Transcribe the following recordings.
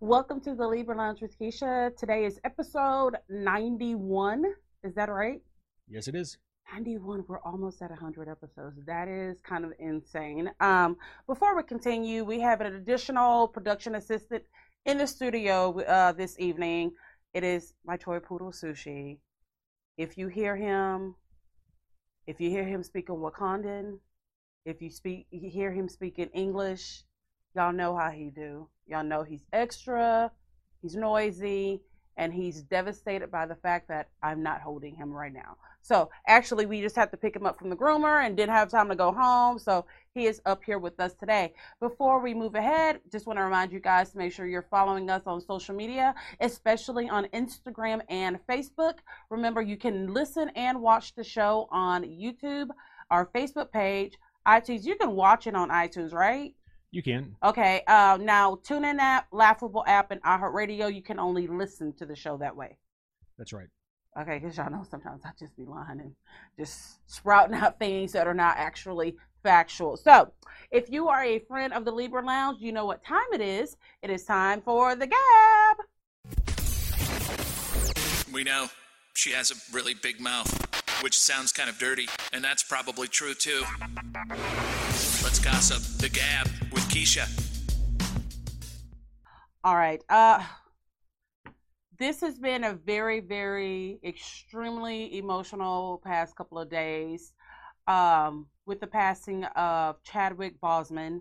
Welcome to the Libra Lounge with Keisha. Today is episode 91. Is that right? Yes, it is. 91. We're almost at 100 episodes. That is kind of insane. Um, before we continue, we have an additional production assistant in the studio uh, this evening. It is my toy poodle Sushi. If you hear him, if you hear him speaking Wakandan, if you speak, you hear him speaking English, y'all know how he do. Y'all know he's extra, he's noisy, and he's devastated by the fact that I'm not holding him right now. So actually, we just have to pick him up from the groomer and didn't have time to go home. So he is up here with us today. Before we move ahead, just want to remind you guys to make sure you're following us on social media, especially on Instagram and Facebook. Remember, you can listen and watch the show on YouTube, our Facebook page, iTunes. You can watch it on iTunes, right? You can. Okay. Uh, now, TuneIn app, Laughable app, and iHeartRadio, you can only listen to the show that way. That's right. Okay, because y'all know sometimes I just be lying and just sprouting out things that are not actually factual. So, if you are a friend of the Libra Lounge, you know what time it is. It is time for the Gab. We know she has a really big mouth, which sounds kind of dirty, and that's probably true too. Let's gossip. The Gab with Keisha. All right. Uh this has been a very, very extremely emotional past couple of days um, with the passing of Chadwick Boseman.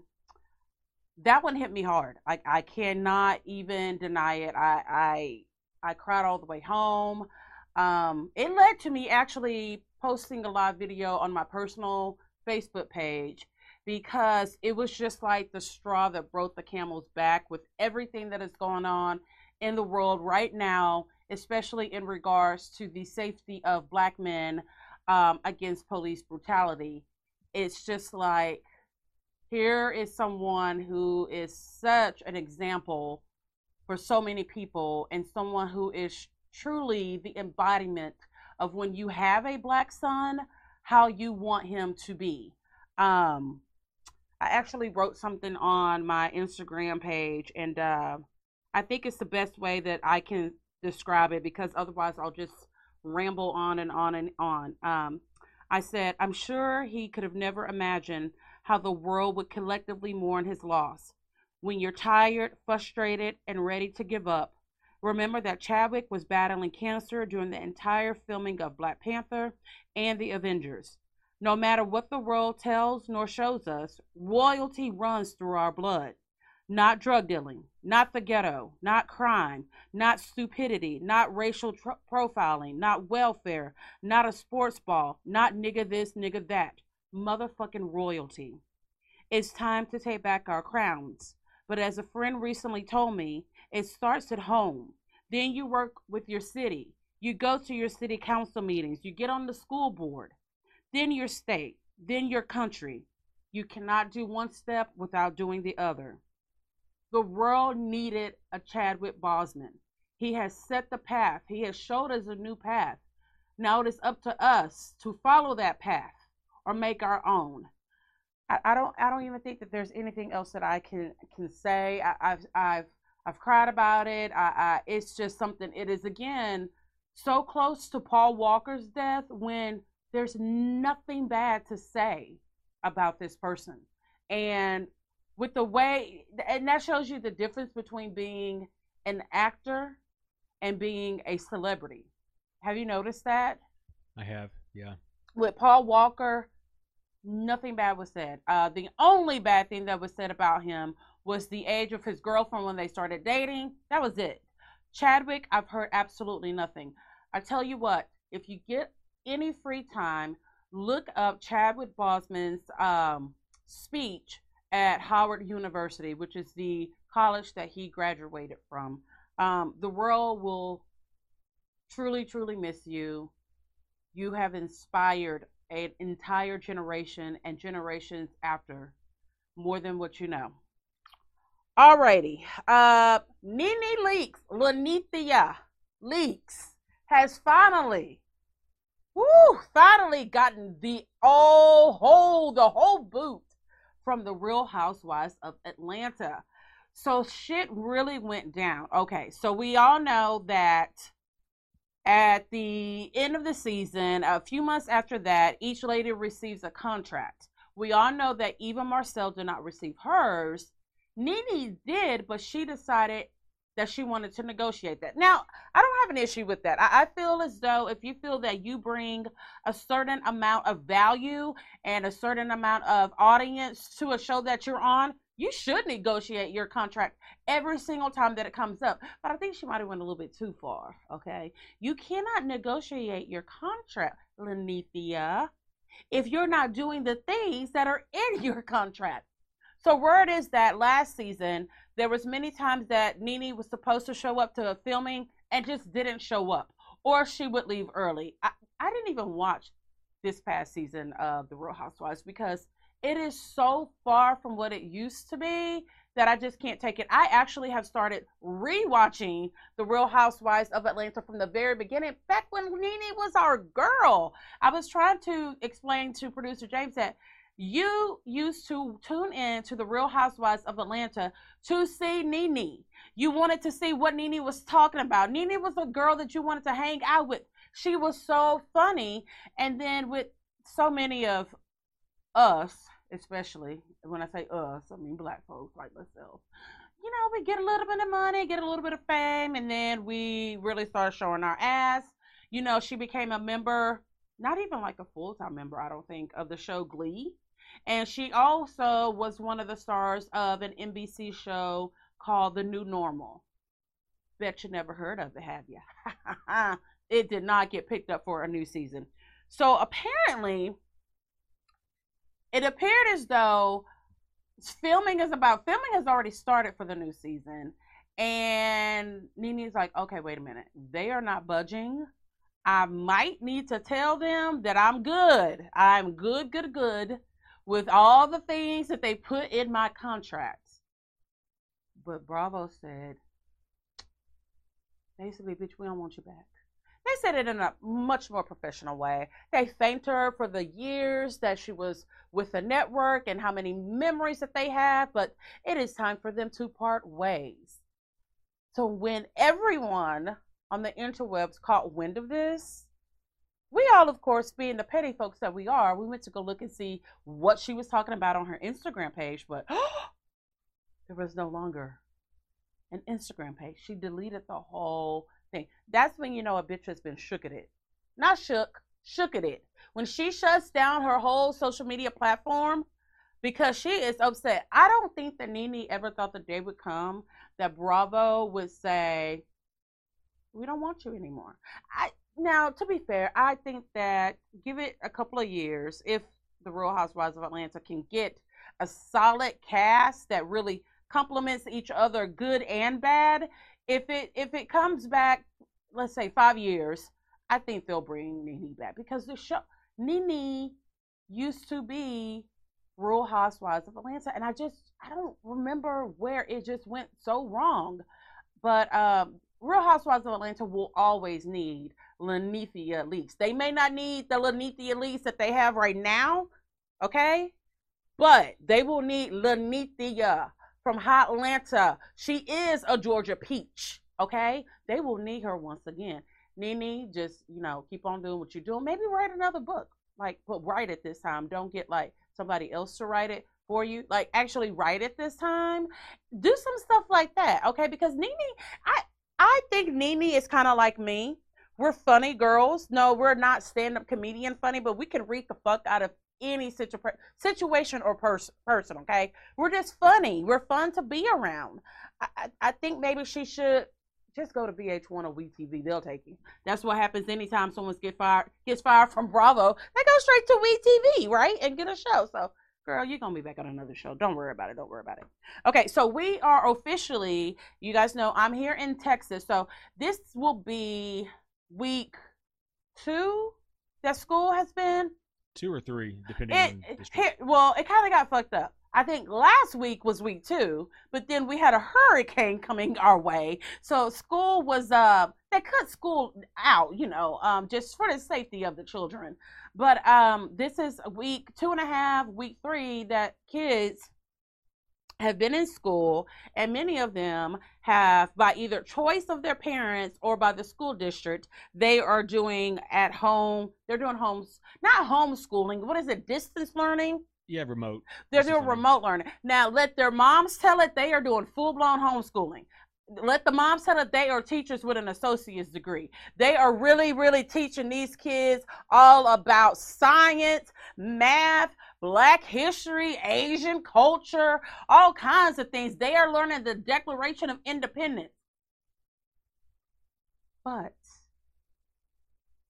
That one hit me hard. I, I cannot even deny it. I, I I cried all the way home. Um, it led to me actually posting a live video on my personal Facebook page because it was just like the straw that broke the camel's back with everything that is going on in the world right now, especially in regards to the safety of black men um, against police brutality. It's just like here is someone who is such an example for so many people and someone who is truly the embodiment of when you have a black son, how you want him to be. Um, I actually wrote something on my Instagram page and uh, I think it's the best way that I can describe it because otherwise I'll just ramble on and on and on. Um, I said, I'm sure he could have never imagined how the world would collectively mourn his loss. When you're tired, frustrated, and ready to give up, remember that Chadwick was battling cancer during the entire filming of Black Panther and The Avengers. No matter what the world tells nor shows us, royalty runs through our blood not drug dealing, not the ghetto, not crime, not stupidity, not racial tr- profiling, not welfare, not a sports ball, not nigga this, nigga that. Motherfucking royalty. It's time to take back our crowns. But as a friend recently told me, it starts at home. Then you work with your city. You go to your city council meetings. You get on the school board. Then your state. Then your country. You cannot do one step without doing the other. The world needed a Chadwick Boseman. He has set the path. He has showed us a new path. Now it is up to us to follow that path or make our own. I, I don't. I don't even think that there's anything else that I can can say. I, have I've I've cried about it. I, I it's just something. It is again so close to Paul Walker's death when there's nothing bad to say about this person. And with the way and that shows you the difference between being an actor and being a celebrity. Have you noticed that? I have, yeah. With Paul Walker, nothing bad was said. Uh, the only bad thing that was said about him was the age of his girlfriend when they started dating. That was it. Chadwick, I've heard absolutely nothing. I tell you what, if you get any free time, look up Chadwick Boseman's um, speech at Howard University, which is the college that he graduated from. Um, the world will truly, truly miss you. You have inspired an entire generation and generations after more than what you know. Alrighty. Uh Nene Leakes, Linnethia Leakes has finally, woo, finally gotten the oh whole the whole boot from the Real Housewives of Atlanta. So shit really went down. Okay, so we all know that at the end of the season, a few months after that, each lady receives a contract. We all know that Eva Marcille did not receive hers. Nene did, but she decided that she wanted to negotiate that. Now, I don't have an issue with that. I, I, feel as though if you feel that you bring a certain amount of value and a certain amount of audience to a show that you're on, you should negotiate your contract every single time that it comes up. But I think she might have went a little bit too far. Okay, you cannot negotiate your contract, Linnethia, if you're not doing the things that are in your contract. So word is that last season there was many times that Nene was supposed to show up to a filming and just didn't show up, or she would leave early. I, I didn't even watch this past season of The Real Housewives because it is so far from what it used to be that I just can't take it. I actually have started rewatching The Real Housewives of Atlanta from the very beginning, back when Nene was our girl. I was trying to explain to producer James that you used to tune in to The Real Housewives of Atlanta to see Nene. You wanted to see what Nene was talking about. Nene was a girl that you wanted to hang out with. She was so funny. And then with so many of us, especially when I say us, I mean black folks like myself. You know, we get a little bit of money, get a little bit of fame, and then we really start showing our ass. You know, she became a member, not even like a full time member, I don't think, of the show Glee. And she also was one of the stars of an NBC show called The New Normal. Bet you never heard of it, have you? it did not get picked up for a new season. So apparently, it appeared as though filming is about filming has already started for the new season and Nene's like, okay, wait a minute. They are not budging. I might need to tell them that I'm good. I'm good, good, good with all the things that they put in my contract. But Bravo said, basically, bitch, we don't want you back. They said it in a much more professional way. They thanked her for the years that she was with the network and how many memories that they have, but it is time for them to part ways. So when everyone on the interwebs caught wind of this, we all, of course, being the petty folks that we are, we went to go look and see what she was talking about on her Instagram page, but there was no longer an Instagram page. She deleted the whole thing. That's when you know a bitch has been shook at it. Not shook, shook at it. When she shuts down her whole social media platform because she is upset. I don't think that Nene ever thought the day would come that Bravo would say, We don't want you anymore. I now to be fair, I think that give it a couple of years if the Real Housewives of Atlanta can get a solid cast that really complements each other good and bad if it if it comes back, let's say five years, I think they'll bring Nene back because the show Nene used to be Real Housewives of Atlanta, and I just I don't remember where it just went so wrong. But um, Real Housewives of Atlanta will always need Linnethia Leakes. They may not need the Linnethia Leakes that they have right now, okay? But they will need Linnethia from Hot Atlanta. She is a Georgia peach. Okay, they will need her once again. Nene, just you know, keep on doing what you're doing. Maybe write another book. Like, but write it this time. Don't get like somebody else to write it for you. Like, actually write it this time. Do some stuff like that. Okay, because Nene, I I think Nene is kind of like me. We're funny girls. No, we're not stand-up comedian funny, but we can read the fuck out of any situ- situation or pers- person, okay? We're just funny. We're fun to be around. I, I, I think maybe she should just go to VH1 or WeTV. They'll take you. That's what happens anytime someone's get fired gets fired from Bravo. They go straight to WeTV, right? And get a show. So, girl, you're gonna be back on another show. Don't worry about it. Don't worry about it. Okay, so we are officially, you guys know I'm here in Texas. So this will be week two that school has been two or three, depending it, on district. It, well, it kind of got fucked up. I think last week was week two, but then we had a hurricane coming our way, so school was uh they cut school out, you know, um just for the safety of the children. But um this is week two and a half, week three that kids have been in school, and many of them have, by either choice of their parents or by the school district, they are doing at home. They're doing homes, not homeschooling. What is it? Distance learning. Yeah, remote. They're doing remote learning. Now, let their moms tell it they are doing full blown homeschooling. Let the moms tell it they are teachers with an associate's degree. They are really, really teaching these kids all about science, math, black history, Asian culture, all kinds of things. They are learning the Declaration of Independence. But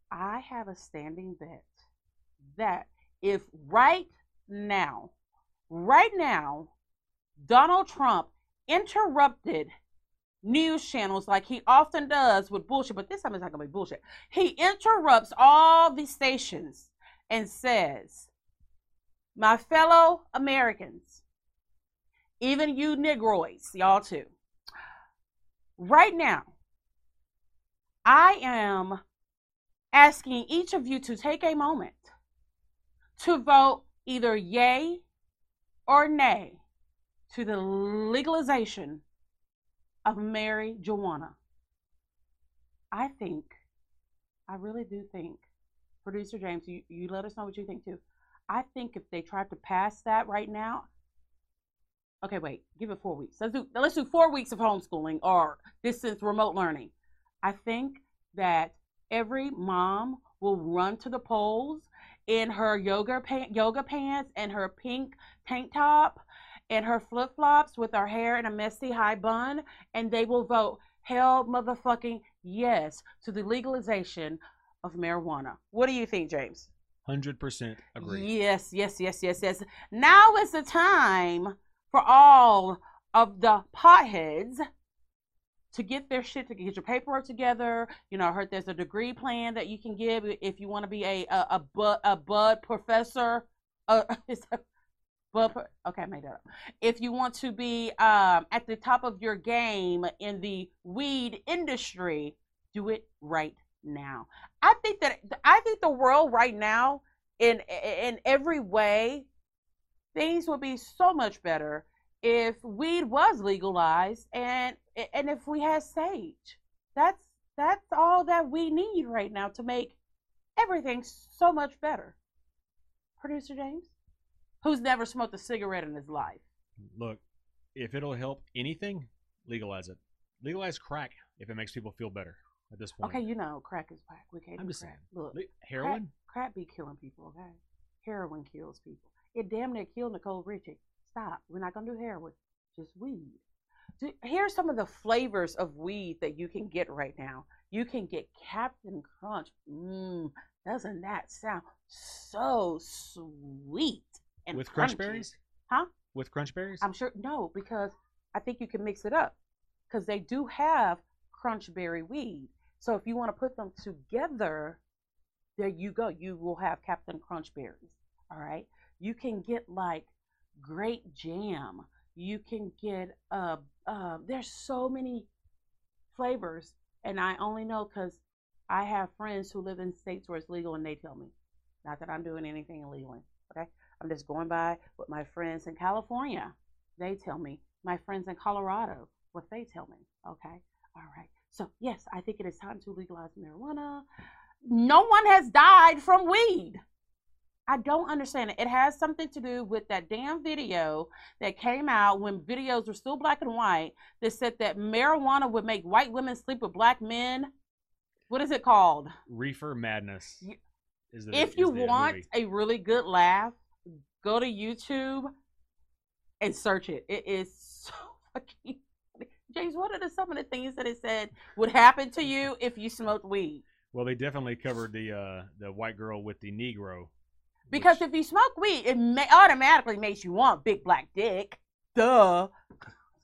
I have a standing bet that if right now, right now, Donald Trump interrupted news channels like he often does with bullshit, but this time it's not gonna be bullshit. He interrupts all these stations and says, My fellow Americans, even you Negroids, y'all too, right now, I am asking each of you to take a moment to vote either yay or nay to the legalization of Mary marijuana. I think, I really do think, producer James, you, you let us know what you think too. I think if they tried to pass that right now, okay, wait, give it four weeks. Let's do let's do four weeks of homeschooling or distance remote learning. I think that every mom will run to the polls in her yoga pant, yoga pants and her pink tank top and her flip flops with her hair in a messy high bun, and they will vote hell motherfucking yes to the legalization of marijuana. What do you think, James? Hundred percent agree. Yes, yes, yes, yes, yes. Now is the time for all of the potheads to get their shit to get your paperwork together. You know, I heard there's a degree plan that you can give if you want to be a a, a bud a bud professor. Uh? Okay, I made that up. If you want to be um, at the top of your game in the weed industry, do it right now. I think that I think the world right now, in in every way, things would be so much better if weed was legalized and and if we had sage. That's that's all that we need right now to make everything so much better. Producer James, who's never smoked a cigarette in his life. Look, if it'll help anything, legalize it. Legalize crack if it makes people feel better. At this point, Okay, you know crack is whack. We can't I'm just crack. saying. Look, heroin. Crack, crack be killing people, okay? Heroin kills people. It damn near killed Nicole Richie. Stop. We're not gonna do heroin. Just weed. Do, here's some of the flavors of weed that you can get right now. You can get Captain Crunch. Mmm, doesn't that sound so sweet and with crunch berries. Huh? With crunch berries. I'm sure no, because I think you can mix it up because they do have crunchberry weed. So if you want to put them together, there you go. You will have Captain Crunch berries. All right. You can get like great jam. You can get uh, uh there's so many flavors, and I only know because I have friends who live in states where it's legal, and they tell me. Not that I'm doing anything illegally. Okay. I'm just going by what my friends in California they tell me. My friends in Colorado, what they tell me. Okay. All right. So yes, I think it is time to legalize marijuana. No one has died from weed. I don't understand it. It has something to do with that damn video that came out when videos were still black and white that said that marijuana would make white women sleep with black men. What is it called? Reefer Madness. Is the, if you want movie. a really good laugh, go to YouTube and search it. It is so fucking. James, what are the, some of the things that it said would happen to you if you smoked weed? well, they definitely covered the uh, the white girl with the Negro. Because which- if you smoke weed, it may, automatically makes you want big black dick. Duh.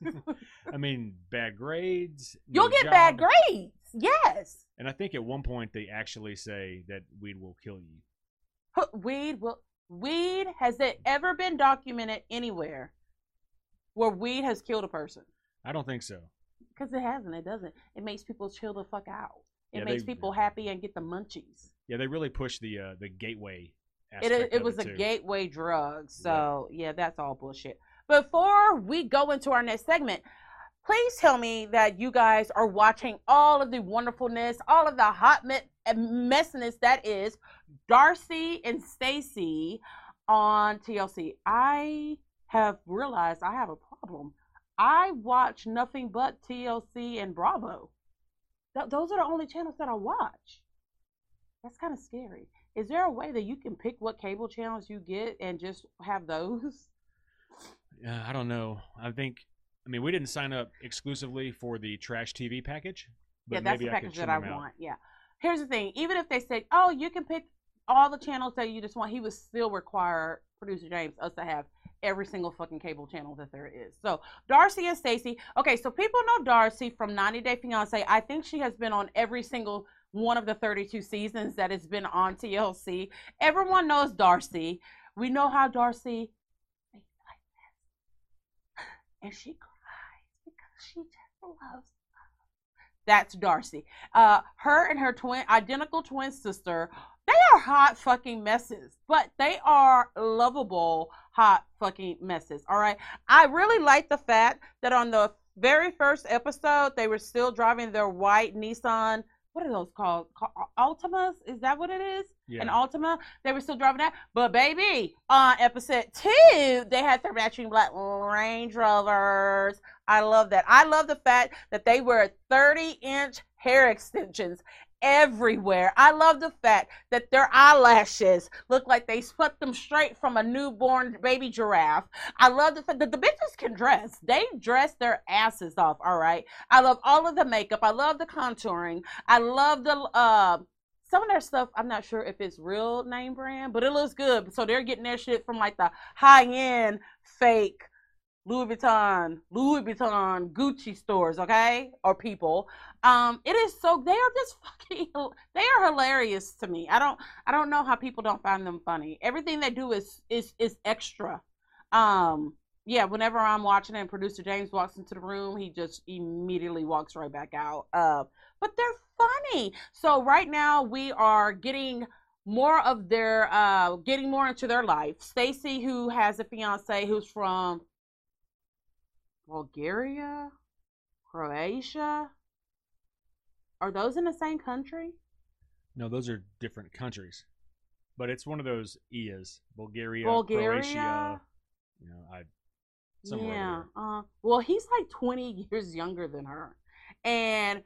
I mean, bad grades. You'll get bad grades. Yes. And I think at one point they actually say that weed will kill you. Weed will. Weed has it ever been documented anywhere where weed has killed a person? I don't think so. Because it hasn't. It doesn't. It makes people chill the fuck out. It Yeah, makes they- people happy and get the munchies. Yeah, they really push the uh, the gateway. It aspect it was a too. gateway drug. So yeah, that's all bullshit. before we go into our next segment, please tell me that you guys are watching all of the wonderfulness, all of the hot me- messiness that is Darcy and Stacy on TLC. I have realized I have a problem. I watch nothing but TLC and Bravo. Th- those are the only channels that I watch. That's kind of scary. Is there a way that you can pick what cable channels you get and just have those? Uh, I don't know. I think. I mean, we didn't sign up exclusively for the trash TV package. But yeah, that's maybe the package trim that I out. want. Yeah. Here's the thing. Even if they said, "Oh, you can pick all the channels that you just want," he would still require producer James us to have every single fucking cable channel that there is. So Darcy and Stacy. Okay, so people know Darcy from 90 Day Fiance. I think she has been on every single one of the 32 seasons that has been on TLC. Everyone knows Darcy. We know how Darcy like. And she cries because she just loves that's Darcy. Uh, her and her twin, identical twin sister, they are hot fucking messes, but they are lovable hot fucking messes. All right. I really like the fact that on the very first episode, they were still driving their white Nissan. What are those called? Uh, Altimas? Is that what it is? Yeah. An Altima. They were still driving that. But baby, on episode two, they had their matching black Range Rovers. I love that. I love the fact that they wear 30 inch hair extensions everywhere. I love the fact that their eyelashes look like they split them straight from a newborn baby giraffe. I love the fact that the bitches can dress. They dress their asses off, all right? I love all of the makeup. I love the contouring. I love the uh some of their stuff, I'm not sure if it's real name brand, but it looks good. So they're getting their shit from like the high end fake Louis Vuitton, Louis Vuitton, Gucci stores, okay, or people. Um, it is so they are just fucking they are hilarious to me. I don't I don't know how people don't find them funny. Everything they do is is is extra. Um, yeah, whenever I'm watching it and producer James walks into the room, he just immediately walks right back out. Uh, but they're funny. So right now we are getting more of their uh getting more into their life. Stacy, who has a fiance who's from Bulgaria, Croatia. Are those in the same country? No, those are different countries. But it's one of those EAs. Bulgaria, Bulgaria. Croatia. You know, I somewhere yeah. Uh, well, he's like 20 years younger than her. And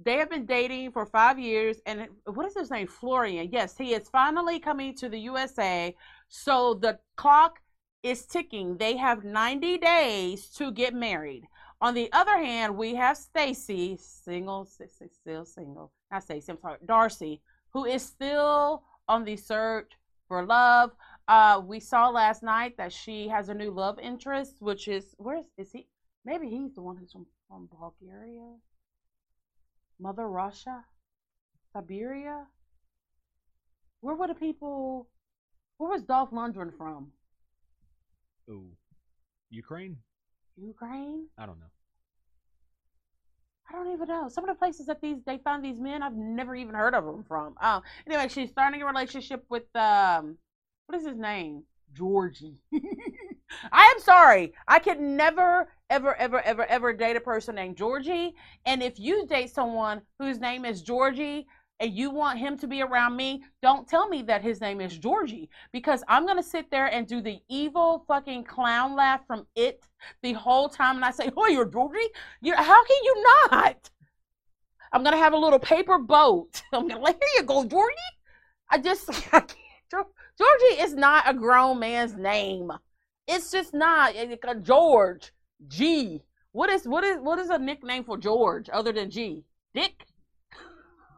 they have been dating for five years. And what is his name? Florian. Yes, he is finally coming to the USA. So the clock is ticking. They have 90 days to get married. On the other hand, we have Stacy, single, si- si- still single. Not Stacy, I'm sorry, Darcy, who is still on the search for love. Uh, we saw last night that she has a new love interest, which is where is, is he? Maybe he's the one who's from, from Bulgaria, Mother Russia, Siberia. Where were the people? Where was Dolph Lundgren from? Ooh. Ukraine? Ukraine? I don't know. I don't even know. Some of the places that these they find these men, I've never even heard of them from. Um. Anyway, she's starting a relationship with um, what is his name? Georgie. I am sorry. I could never, ever, ever, ever, ever date a person named Georgie. And if you date someone whose name is Georgie and you want him to be around me, don't tell me that his name is Georgie because I'm gonna sit there and do the evil fucking clown laugh from it the whole time, and I say, "Oh, you're Georgie? You how can you not?" I'm gonna have a little paper boat. I'm gonna like, here you go, Georgie. I just I. Georgie is not a grown man's name. It's just not. Eh, it's a George G. What is what is what is a nickname for George other than G? Dick.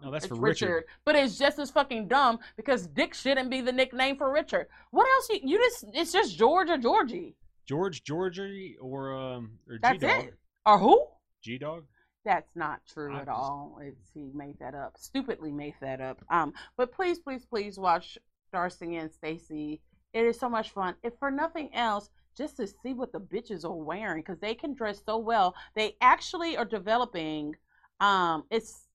No, that's It's for Richard. But it's just as fucking dumb because Dick shouldn't be the nickname for Richard. What else? You, you just it's just George or Georgie. George, Georgie, or um, or G That's Dog. it. Or who? G Dog. That's not true I at just- all. It's he made that up. Stupidly made that up. Um, but please, please, please watch Darcy and Stacy. It is so much fun. If for nothing else, just to see what the bitches are wearing because they can dress so well. They actually are developing. Um, it's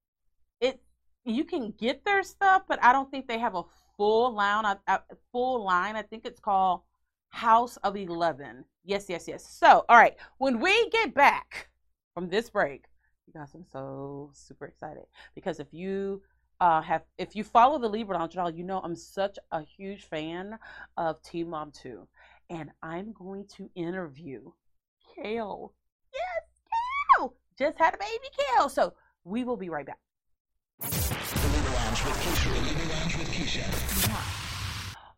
it. You can get their stuff, but I don't think they have a full line. A full line. I think it's called House of 11. Yes, yes, yes. So, all right, when we get back from this break, you guys, I'm so super excited because if you uh, have if you follow the Libra all, you know I'm such a huge fan of Teen Mom 2. And I'm going to interview Kail. Yes, Kail! Just had a baby Kail. So we will be right back.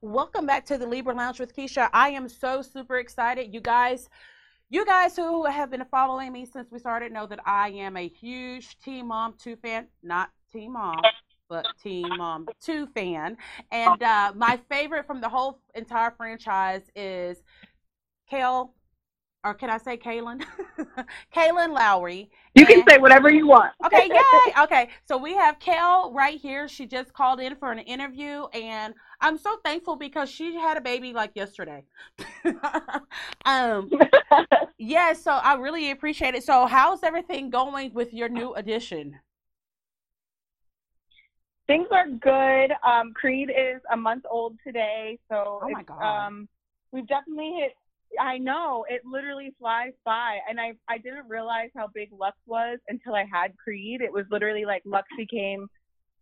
Welcome back to the Libra Lounge with Keisha. I am so super excited. You guys, you guys who have been following me since we started know that I am a huge Teen Mom 2 fan. Not Teen Mom, but Teen Mom 2 fan. And uh, my favorite from the whole entire franchise is Kail, or can I say Kailyn? Kailyn Lowry. You can And- say whatever you want. Okay, yay. Okay, so we have Kel right here. She just called in for an interview, and I'm so thankful because she had a baby like yesterday. um, yeah, so I really appreciate it. So, how's everything going with your new addition? Things are good. Um, Creed is a month old today, so Oh my God. um, we've definitely hit. I know it literally flies by, and I I didn't realize how big Lux was until I had Creed. It was literally like Lux became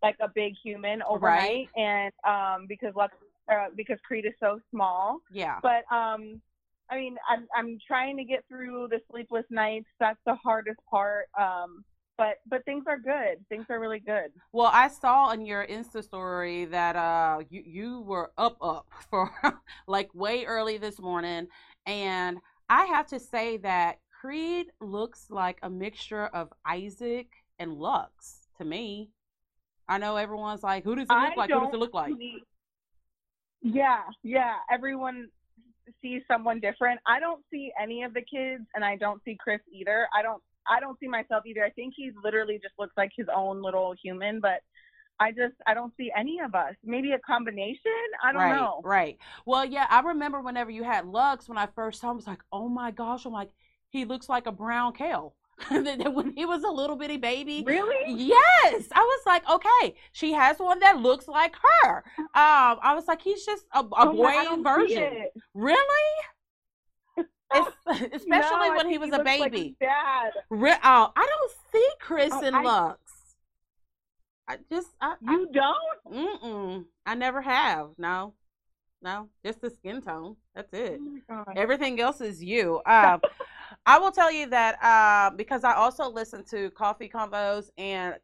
like a big human overnight, and um, because Lux uh, because Creed is so small. Yeah. But um, I mean, I'm I'm trying to get through the sleepless nights. That's the hardest part. Um, but but things are good. Things are really good. Well, I saw in your Insta story that uh you you were up up for like way early this morning, and I have to say that Creed looks like a mixture of Isaac and Lux to me. I know everyone's like, who does it look I like? Who does it look like? Yeah, yeah. Everyone sees someone different. I don't see any of the kids, and I don't see Chris either. I don't. I don't see myself either. I think he literally just looks like his own little human, but I just I don't see any of us. Maybe a combination. I don't right, know. Right. Well, yeah, I remember whenever you had Lux when I first saw him, I was like, oh my gosh, I'm like, he looks like a brown Kail. When he was a little bitty baby, Really? Yes, I was like, okay, she has one that looks like her. Um, I was like, he's just a, a Oh, boy version. Really? Especially No, when he was a like baby. dad. Re- oh, I don't see Chris Oh, and I- Lux. I just, I, I, You don't? mm-mm, I never have. No, no, just the skin tone. That's it. Oh. Everything else is you. Um, I will tell you that uh, because I also listen to Coffee Convos and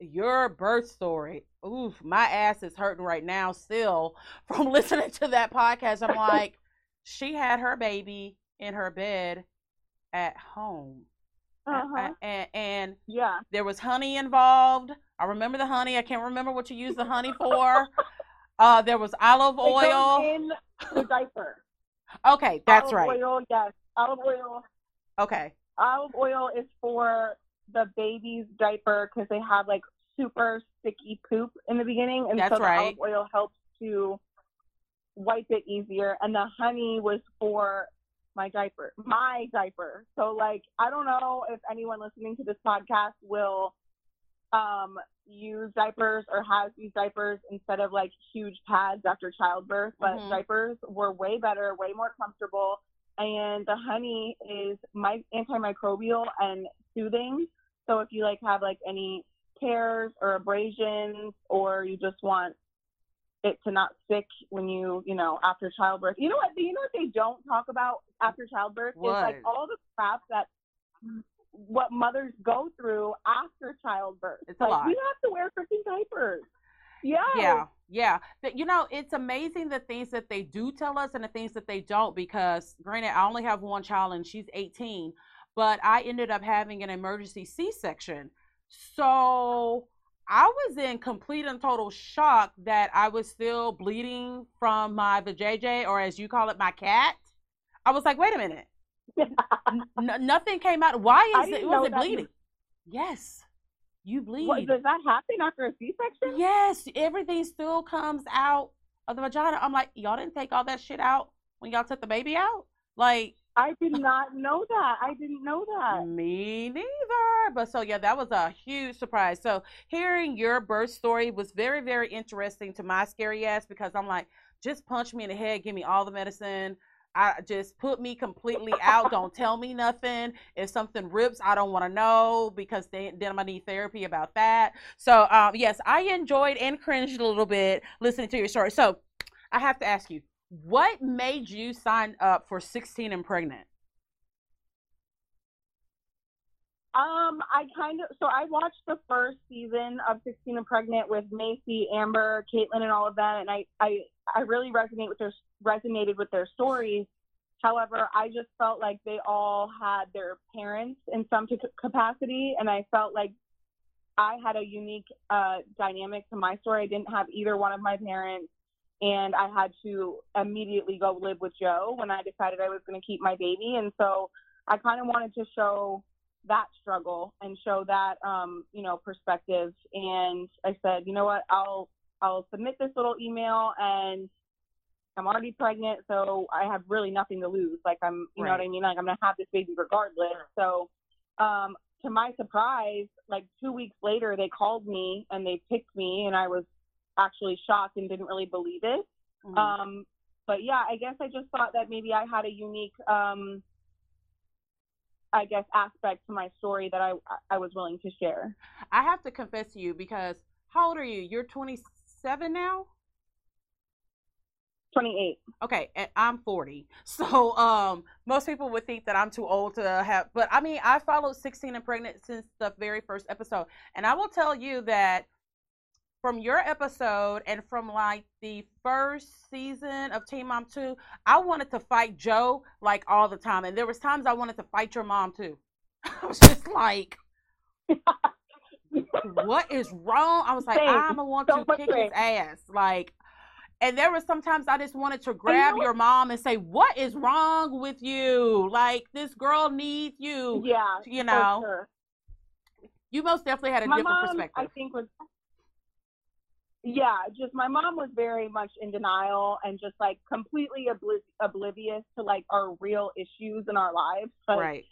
your birth story. Oof, my ass is hurting right now still from listening to that podcast. I'm like, she had her baby in her bed at home. Uh-huh. And, and Yeah. there was honey involved. I remember the honey. I can't remember what you used the honey for. Uh, there was olive It oil. in the diaper. Okay, that's olive right. Oil, yes. Olive oil. Okay. Olive oil is for the baby's diaper because they have like super sticky poop in the beginning, and That's so the right. olive oil helps to wipe it easier. And the honey was for my diaper, my diaper. So like, I don't know if anyone listening to this podcast will um use diapers or has used diapers instead of like huge pads after childbirth but Mhm. diapers were way better way more comfortable and the honey is my antimicrobial and soothing so if you like have like any tears or abrasions or you just want it to not stick when you you know after childbirth you know what you know what they don't talk about after childbirth is like all the crap that what mothers go through after childbirth It's a like lot. we have to wear freaking diapers yeah Yeah, yeah. But, you know, it's amazing the things that they do tell us and the things that they don't. Because granted, I only have one child and she's 18, but I ended up having an emergency C-section. So I was in complete and total shock that I was still bleeding from my vajayjay, or as you call it, my cat. I was like, wait a minute, N- nothing came out. Why is it? Was it that you- bleeding? Yes, you bleed. what, does that happen after a c-section Yes, everything still comes out of the vagina. I'm like, y'all didn't take all that shit out when y'all took the baby out? Like, i did not know that i didn't know that me neither. But so, yeah, that was a huge surprise. So, hearing your birth story was very, very interesting to my scary ass because I'm like, just punch me in the head, give me all the medicine. I just put me completely out. don't tell me nothing. If something rips, I don't want to know because then, then I'm gonna need therapy about that. So um, yes, I enjoyed and cringed a little bit listening to your story. So I have to ask you, what made you sign up for 16 and pregnant? Um, I kind of so I watched the first season of 16 and Pregnant with Maci, Amber, Catelynn, and all of that, and I I I really resonate with their resonated with their stories. However, I just felt like they all had their parents in some capacity, and I felt like I had a unique uh, dynamic to my story. I didn't have either one of my parents, and I had to immediately go live with Jo when I decided I was going to keep my baby, and so I kind of wanted to show that struggle and show that um, you know perspective. And I said, you know what, I'll I'll submit this little email and I'm already pregnant, so I have really nothing to lose. Like I'm, you right. know what I mean? Like I'm gonna have this baby regardless. So, um, to my surprise, like two weeks later, they called me and they picked me, and I was actually shocked and didn't really believe it. Mm-hmm. Um, but yeah, I guess I just thought that maybe I had a unique um, I guess aspect to my story that I I was willing to share. I have to confess to you because how old are you? You're 27 now. 28. Okay, and I'm 40. So um most people would think that I'm too old to have but I mean, I followed 16 and pregnant since the very first episode. And I will tell you that from your episode and from like the first season of Teen Mom 2, I wanted to fight Jo like all the time. And there was times I wanted to fight your mom too. I was just like what is wrong? I was like, Same. I'm gonna want so to kick his ass. Like and there were sometimes I just wanted to grab your mom and say, What is wrong with you? Like this girl needs you. Yeah. You know. Sure. You most definitely had a My different mom, perspective. I think was yeah, just my mom was very much in denial and just like completely obli- oblivious to like our real issues in our lives. But right.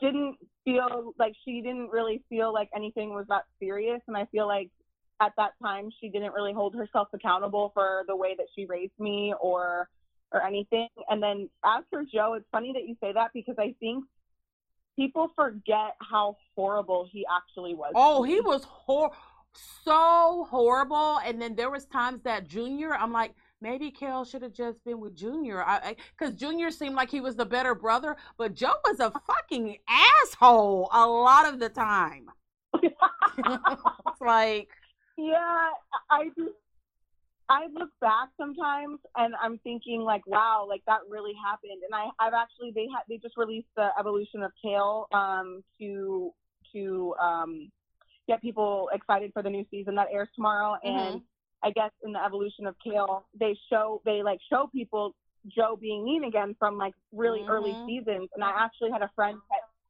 Didn't feel like she didn't really feel like anything was that serious. And I feel like at that time she didn't really hold herself accountable for the way that she raised me or or anything. And then as for Jo, it's funny that you say that because I think people forget how horrible he actually was. Oh, he was horrible so horrible. And then there was times that Junior, I'm like, maybe Kel should have just been with Junior. Because Junior seemed like he was the better brother, but Jo was a fucking asshole a lot of the time. it's like, yeah, I just, I look back sometimes and I'm thinking like, wow, like that really happened. And I, I've actually they had they just released the evolution of Kail um, to to um, get people excited for the new season that airs tomorrow. Mm-hmm. And I guess in the evolution of Kail, they show they like show people Jo being mean again from like really mm-hmm. early seasons. And I actually had a friend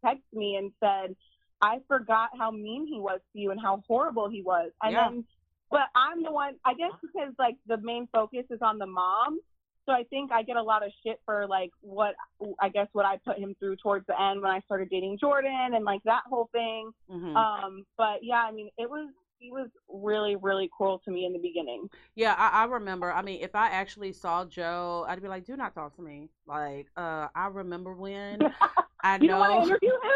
text me and said, I forgot how mean he was to you and how horrible he was. And yeah. then, but I'm the one, I guess because like the main focus is on the mom. So I think I get a lot of shit for like what I guess what I put him through towards the end when I started dating Jordan and like that whole thing. Mm-hmm. Um, but yeah, I mean, it was he was really really cruel to me in the beginning. Yeah, I, I remember. I mean, if I actually saw Jo, I'd be like, "Do not talk to me." Like, uh, I remember when I know. You want to interview him?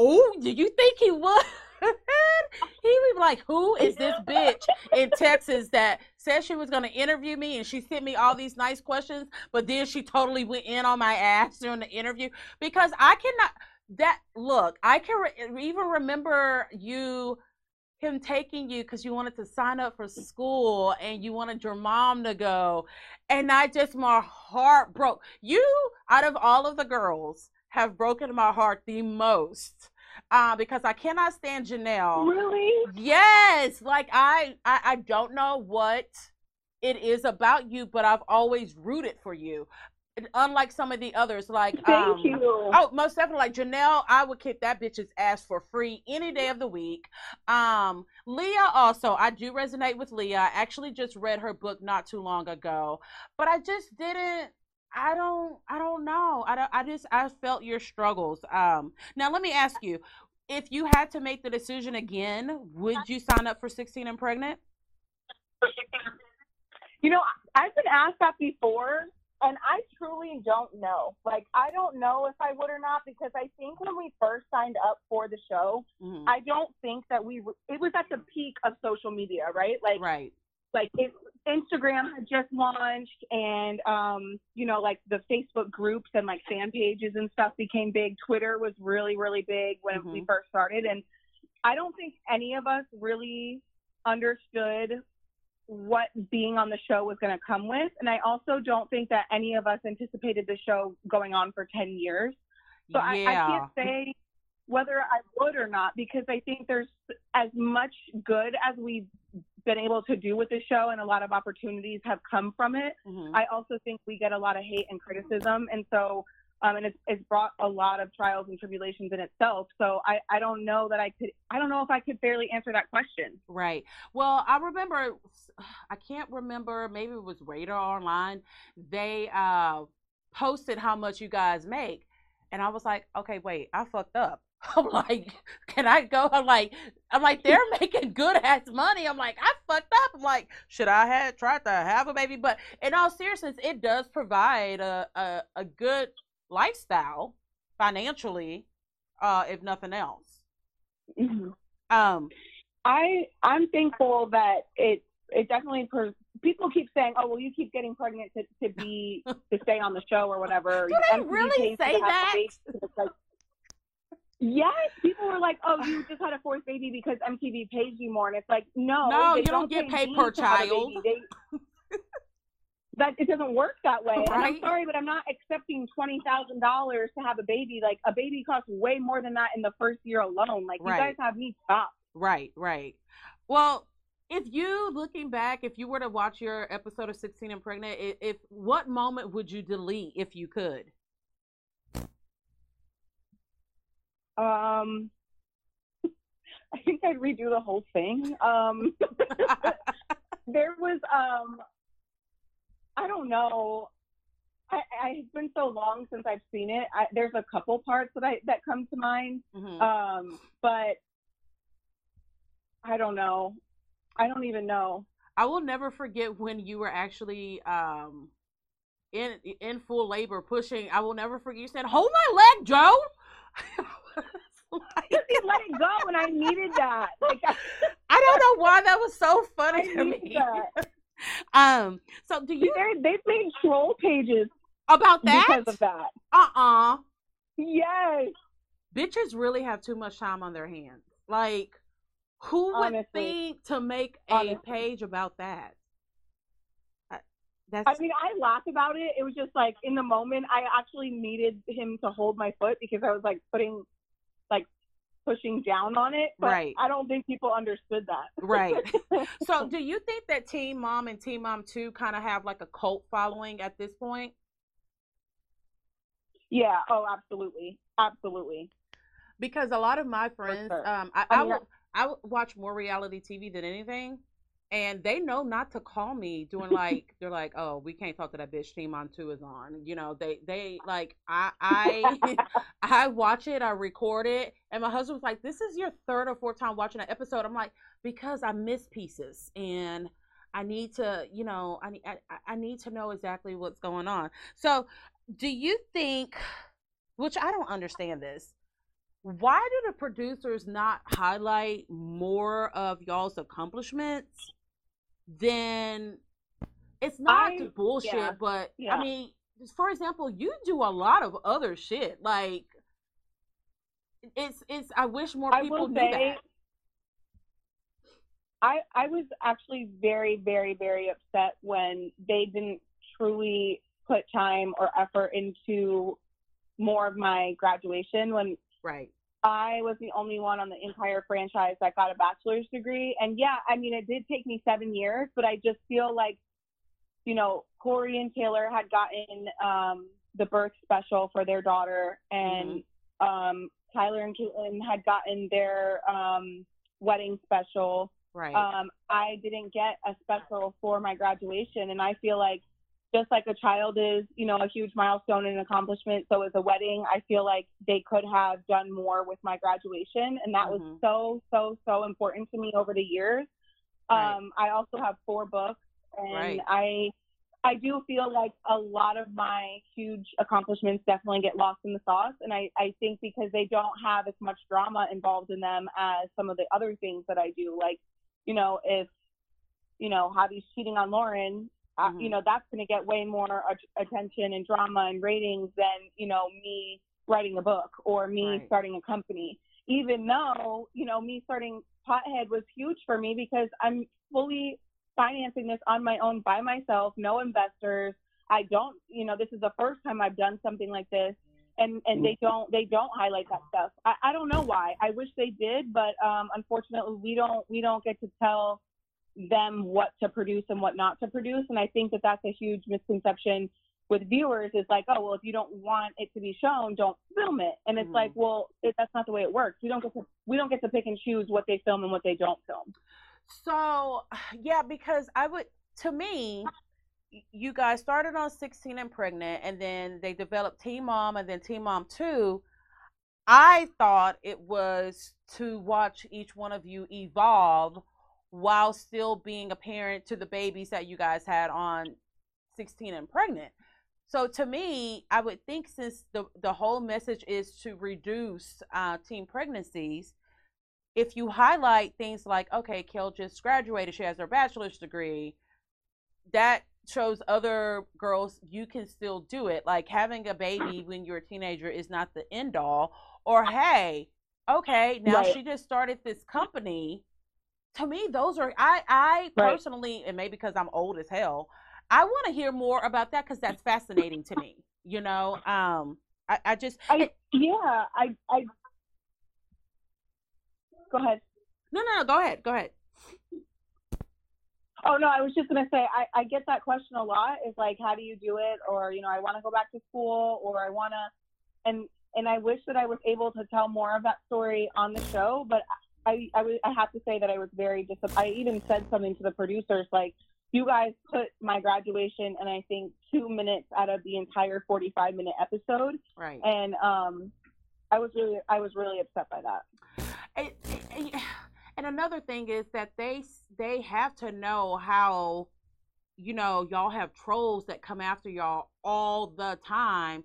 Oh, do you think he would? He be like, "Who is this bitch in Texas that said she was going to interview me and she sent me all these nice questions, but then she totally went in on my ass during the interview?" Because I cannot. That look, I can re- even remember you him taking you because you wanted to sign up for school and you wanted your mom to go. And I just, my heart broke. You, out of all of the girls, have broken my heart the most uh, because I cannot stand Jenelle. Really? Yes. Like I, I, I don't know what it is about you, but I've always rooted for you. Unlike some of the others, like thank um, you. Oh, most definitely, like Jenelle, I would kick that bitch's ass for free any day of the week. Um, Leah also, I do resonate with Leah. I actually just read her book not too long ago, but I just didn't I don't I don't know. I don't I just I felt your struggles. Um now let me ask you, if you had to make the decision again, would you sign up for 16 and pregnant? You know, I've been asked that before and I truly don't know. Like, I don't know if I would or not because I think when we first signed up for the show, Mhm. I don't think that we. It was at the peak of social media, right? Like, right. Like it, Instagram had just launched, and um, you know, like the Facebook groups and like fan pages and stuff became big. Twitter was really, really big when we Mhm. first started, and I don't think any of us really understood what being on the show was going to come with, and I also don't think that any of us anticipated the show going on for ten years. So I, I can't say whether I would or not because I think there's as much good as we've been able to do with the show and a lot of opportunities have come from it. Mhm. I also think we get a lot of hate and criticism. And so, um, and it's, it's brought a lot of trials and tribulations in itself. So I, I don't know that I could, I don't know if I could fairly answer that question. Right. Well, I remember, I can't remember, maybe it was Radar Online. They uh, posted how much you guys make. And I was like, okay, wait, I fucked up. I'm like, can I go? I'm like, I'm like, they're making good ass money. I'm like, I fucked up. I'm like, should I have tried to have a baby? But in all seriousness, it does provide a, a, a good lifestyle financially, uh, if nothing else. Um, I, I'm thankful that it, it definitely, per, people keep saying, oh, well, you keep getting pregnant to, to be, to stay on the show or whatever. Do they really pays you to say that? Baby. It's like, Yes, people were like, "Oh, you just had a fourth baby because MTV pays you more," and it's like, no, No, you don't get paid per to have a child. They- that it doesn't work that way. And I'm sorry, but I'm not accepting twenty thousand dollars to have a baby. Like a baby costs way more than that in the first year alone. Like you guys have me stopped. Right, right. Well, if you looking back, if you were to watch your episode of 16 and Pregnant, if what moment would you delete if you could? Um, I think I'd redo the whole thing. Um, there was um, I don't know. I, I it's been so long since I've seen it. I, there's a couple parts that I that come to mind. Mhm. Um, but I don't know. I don't even know. I will never forget when you were actually um in in full labor pushing. I will never forget you said, "Hold my leg, Jo." Like, let it go, and I needed that. Like I, I don't know why that was so I funny to me. that. Um, so do you They're, they've made troll pages about that? because of that. Uh-uh. Yes. bitches really have too much time on their hands. Like, who would Honestly. think to make a Honestly. page about that? I- That's I mean, I laugh about it. It was just like in the moment, I actually needed him to hold my foot because I was like putting, like, pushing down on it. But Right. I don't think people understood that. right. so, do you think that Teen Mom and Teen Mom Two kind of have like a cult following at this point? yeah. Oh, absolutely. Absolutely. Because a lot of my friends, sure. um, I, I I, mean, will, I will watch more reality TV than anything. And they know not to call me doing like they're like, oh, we can't talk to that bitch. Teen Mom two is on. You know, they they like I I I watch it, I record it, and my husband's like, "This is your third or fourth time watching an episode." I'm like, "Because I miss pieces, and I need to, you know, I need I, I need to know exactly what's going on." So, do you think? Which I don't understand this. Why do the producers not highlight more of y'all's accomplishments? Then it's not I- bullshit, yeah, but yeah. I mean, for example, you do a lot of other shit. Like it's it's. I wish more people knew say, that. I I was actually very very very upset when they didn't truly put time or effort into more of my graduation when Right. I was the only one on the entire franchise that got a bachelor's degree. And yeah, I mean, it did take me seven years, but I just feel like, you know, Corey and Taylor had gotten um, the birth special for their daughter, and um, Tyler and Catelynn had gotten their um, wedding special. Right. Um, I didn't get a special for my graduation, and I feel like just like a child is, you know, a huge milestone and accomplishment, so is a wedding. I feel like they could have done more with my graduation, and that was Mhm. so, so, so important to me over the years. Right. Um, I also have four books, and Right. I, I do feel like a lot of my huge accomplishments definitely get lost in the sauce. And I, I think because they don't have as much drama involved in them as some of the other things that I do. Like, you know, if, you know, Javi's cheating on Lauren, uh, Mhm. you know, that's going to get way more attention and drama and ratings than, you know, me writing a book or me Right. starting a company. Even though, you know, me starting Pothead was huge for me because I'm fully financing this on my own by myself, no investors. I don't, you know, this is the first time I've done something like this, and and they don't they don't highlight that stuff. I, I don't know why. I wish they did, but um, unfortunately, we don't we don't get to tell them what to produce and what not to produce, and I think that that's a huge misconception with viewers is like, oh well, if you don't want it to be shown, don't film it, and it's Mhm. like, well, it, that's not the way it works. We don't get to we don't get to pick and choose what they film and what they don't film. So, yeah, because I would, to me, you guys started on 16 and pregnant, and then they developed Teen Mom and then Teen Mom 2. I thought it was to watch each one of you evolve while still being a parent to the babies that you guys had on 16 and pregnant. So to me, I would think since the the whole message is to reduce uh, teen pregnancies, if you highlight things like, okay, Kail just graduated, she has her bachelor's degree, that shows other girls you can still do it. Like having a baby when you're a teenager is not the end all. Or hey, okay, now Right. she just started this company. To me, those are I I Right. personally, and maybe because I'm old as hell, I want to hear more about that because that's fascinating to me. You know, um, I, I just I yeah, I I go ahead. no no no go ahead go ahead. Oh no, I was just gonna say I, I get that question a lot. Is like, how do you do it? Or you know, I want to go back to school, or I want to, and and I wish that I was able to tell more of that story on the show. But I I, have to say that I was very disappointed. I even said something to the producers like, you guys put my graduation and I think two minutes out of the entire 45 minute episode, Right. and um, I was really I was really upset by that. and, another thing is that they they have to know how you know y'all have trolls that come after y'all all the time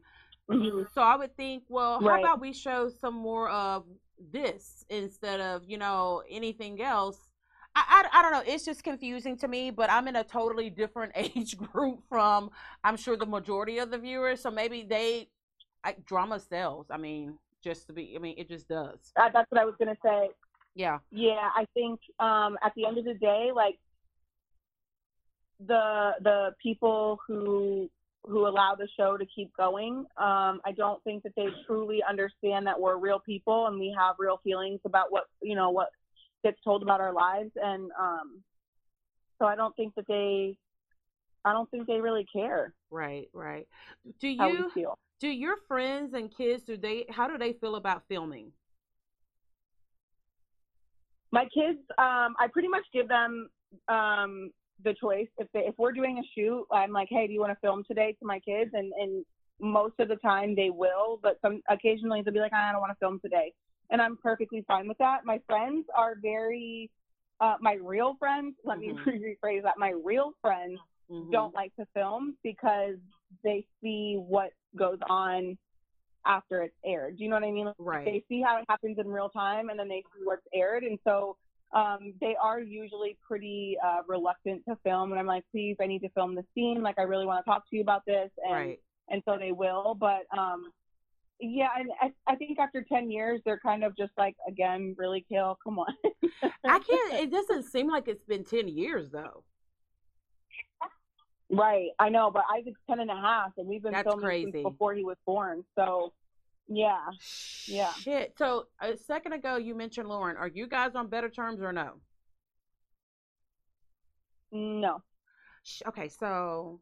Mhm. so i would think well how Right. about we show some more of this instead of you know anything else. I, I, I don't know. It's just confusing to me but i'm in a totally different age group from i'm sure the majority of the viewers. So maybe they I, drama sells. I mean just to be i mean it just does. Uh, that's what I was gonna say. yeah. Yeah, I think um, at the end of the day, like the the people who who allow the show to keep going, um, I don't think that they truly understand that we're real people and we have real feelings about what you know what gets told about our lives, and um, so I don't think that they, I don't think they really care Right, right. Do how you we feel. do your friends and kids do they how do they feel about filming? My kids, um, I pretty much give them um, the choice. If they, if we're doing a shoot, I'm like, hey, do you want to film today to my kids? And and most of the time they will, but some occasionally they'll be like, I don't want to film today, and I'm perfectly fine with that. My friends are very, uh, my real friends. Let me Mhm. rephrase that. My real friends Mhm. don't like to film because they see what goes on after it's aired. Do you know what I mean? Right. They see how it happens in real time and then they see what's aired. And so um, they are usually pretty uh, reluctant to film. And I'm like, please, I need to film the scene. Like, I really want to talk to you about this. And, Right. and so they will. But um, yeah, and I, I think after 10 years, they're kind of just like, again, really Kail. Come on. I can't it doesn't seem like it's been 10 years though. Right, I know, but Isaac's ten and a half, and we've been That's filming crazy. since before he was born. So, yeah, Yeah. Shit. So a second ago you mentioned Lauren. Are you guys on better terms or no? no, Okay, so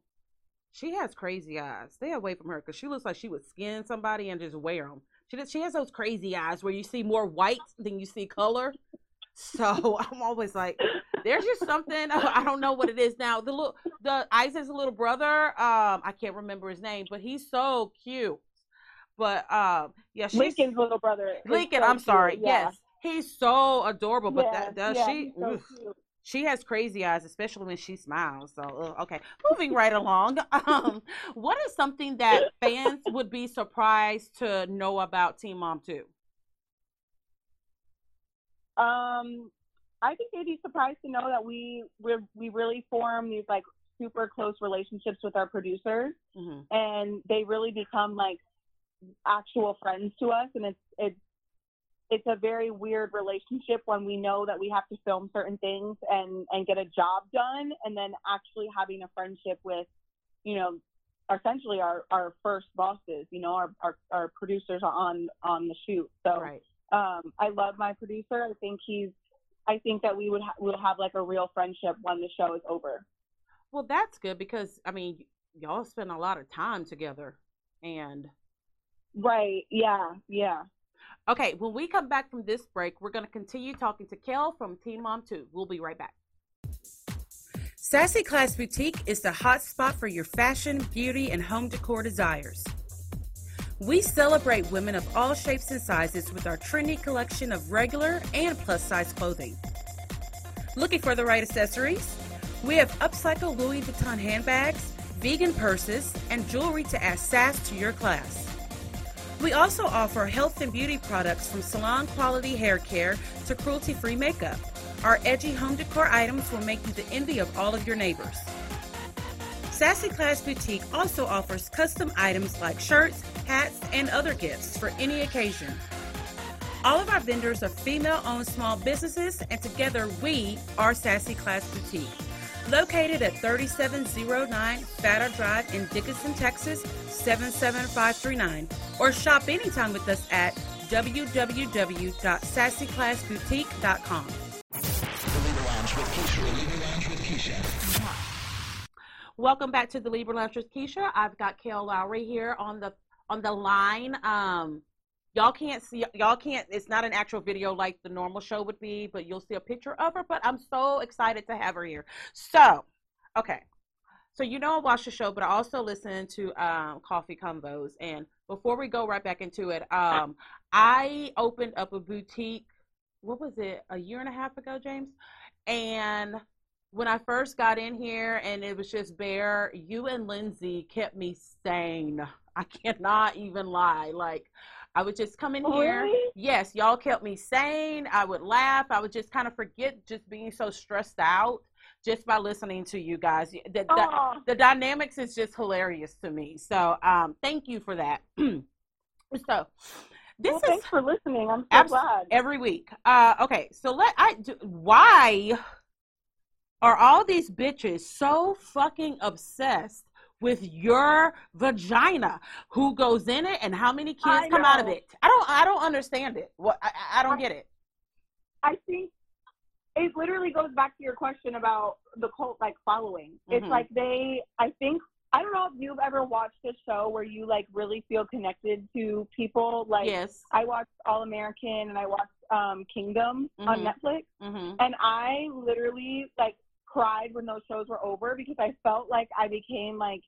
she has crazy eyes. Stay away from her because she looks like she would skin somebody and just wear them. She does, she has those crazy eyes where you see more white than you see color. So I'm always like, there's just something I don't know what it is now. The little the Isaac's little brother, um, I can't remember his name, but he's so cute. But um, yeah, she's Lincoln's little brother. Lincoln. so I'm sorry. cute, yeah. Yes, he's so adorable. But yeah, that does yeah, she? so she has crazy eyes, especially when she smiles. So okay, moving right along. Um, what is something that fans would be surprised to know about Teen Mom Two? Um, I think they'd be surprised to know that we we we really form these like super close relationships with our producers, hmm and they really become like actual friends to us, and it's it's it's a very weird relationship when we know that we have to film certain things and and get a job done, and then actually having a friendship with, you know, essentially our our first bosses, you know, our our, our producers on on the shoot, so. Right. um, I love my producer. I think he's. I think that we would ha- we'll have like a real friendship when the show is over. Well, that's good because I mean, y- y'all spend a lot of time together, and Right. Yeah. Yeah. okay. When we come back from this break, we're going to continue talking to Kail from Teen Mom Two. We'll be right back. Sassy Class Boutique is the hot spot for your fashion, beauty, and home decor desires. We celebrate women of all shapes and sizes with our trendy collection of regular and plus size clothing. Looking for the right accessories? We have upcycled Louis Vuitton handbags, vegan purses, and jewelry to add sass to your class. We also offer health and beauty products from salon quality hair care to cruelty free makeup. Our edgy home decor items will make you the envy of all of your neighbors. Sassy Class Boutique also offers custom items like shirts, hats, and other gifts for any occasion. All of our vendors are female owned small businesses, and together we are Sassy Class Boutique. Located at 3709 Fatter Drive in Dickinson, Texas 77539, or shop anytime with us at www.sassyclassboutique.com. The Libra Lounge with Keisha. The Libra Lounge with Keisha. Welcome back to the Libra Lounge with Keisha. I've got Kail Lowry here on the on the line. Um, y'all can't see y'all can't. It's not an actual video like the normal show would be, but you'll see a picture of her. But I'm so excited to have her here. So, okay. So you know I watch the show, but I also listen to um, Coffee Convos And before we go right back into it, um, I opened up a boutique. What was it? A year and a half ago, James. And when I first got in here and it was just bare, you and Lindsie kept me sane. I cannot even lie. Like I would just come in here. Really? Yes, y'all kept me sane. I would laugh. I would just kind of forget just being so stressed out just by listening to you guys. The, the, Aw. the dynamics is just hilarious to me. So um, thank you for that. so this well, is thanks for listening. I'm so Abs- glad. every week. Uh, okay, so let I do, why are all these bitches so fucking obsessed with your vagina? Who goes in it and how many kids I come out of it? I don't I don't understand it. What I, I I don't get it. I think it literally goes back to your question about the cult like following. It's Mhm. like they I think I don't know if you've ever watched a show where you like really feel connected to people. Like yes. I watched All American and I watched um Kingdom on Mhm. Netflix Mhm. and I literally like cried when those shows were over because I felt like I became like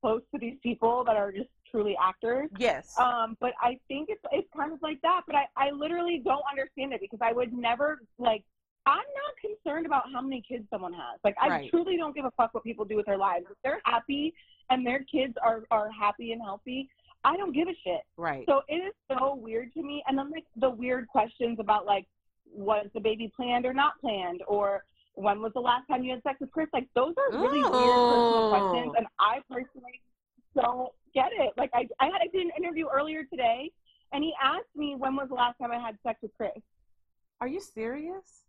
close to these people that are just truly actors. Yes. Um, but I think it's it's kind of like that. But I, I literally don't understand it because I would never like I'm not concerned about how many kids someone has. Like I Right. truly don't give a fuck what people do with their lives. If they're happy and their kids are, are happy and healthy, I don't give a shit. right. So it is so weird to me. And then like the weird questions about like was the baby planned or not planned or when was the last time you had sex with Chris? Like those are really weird personal questions and I personally don't get it. Like I I had I did an interview earlier today and he asked me when was the last time I had sex with Chris. Are you serious?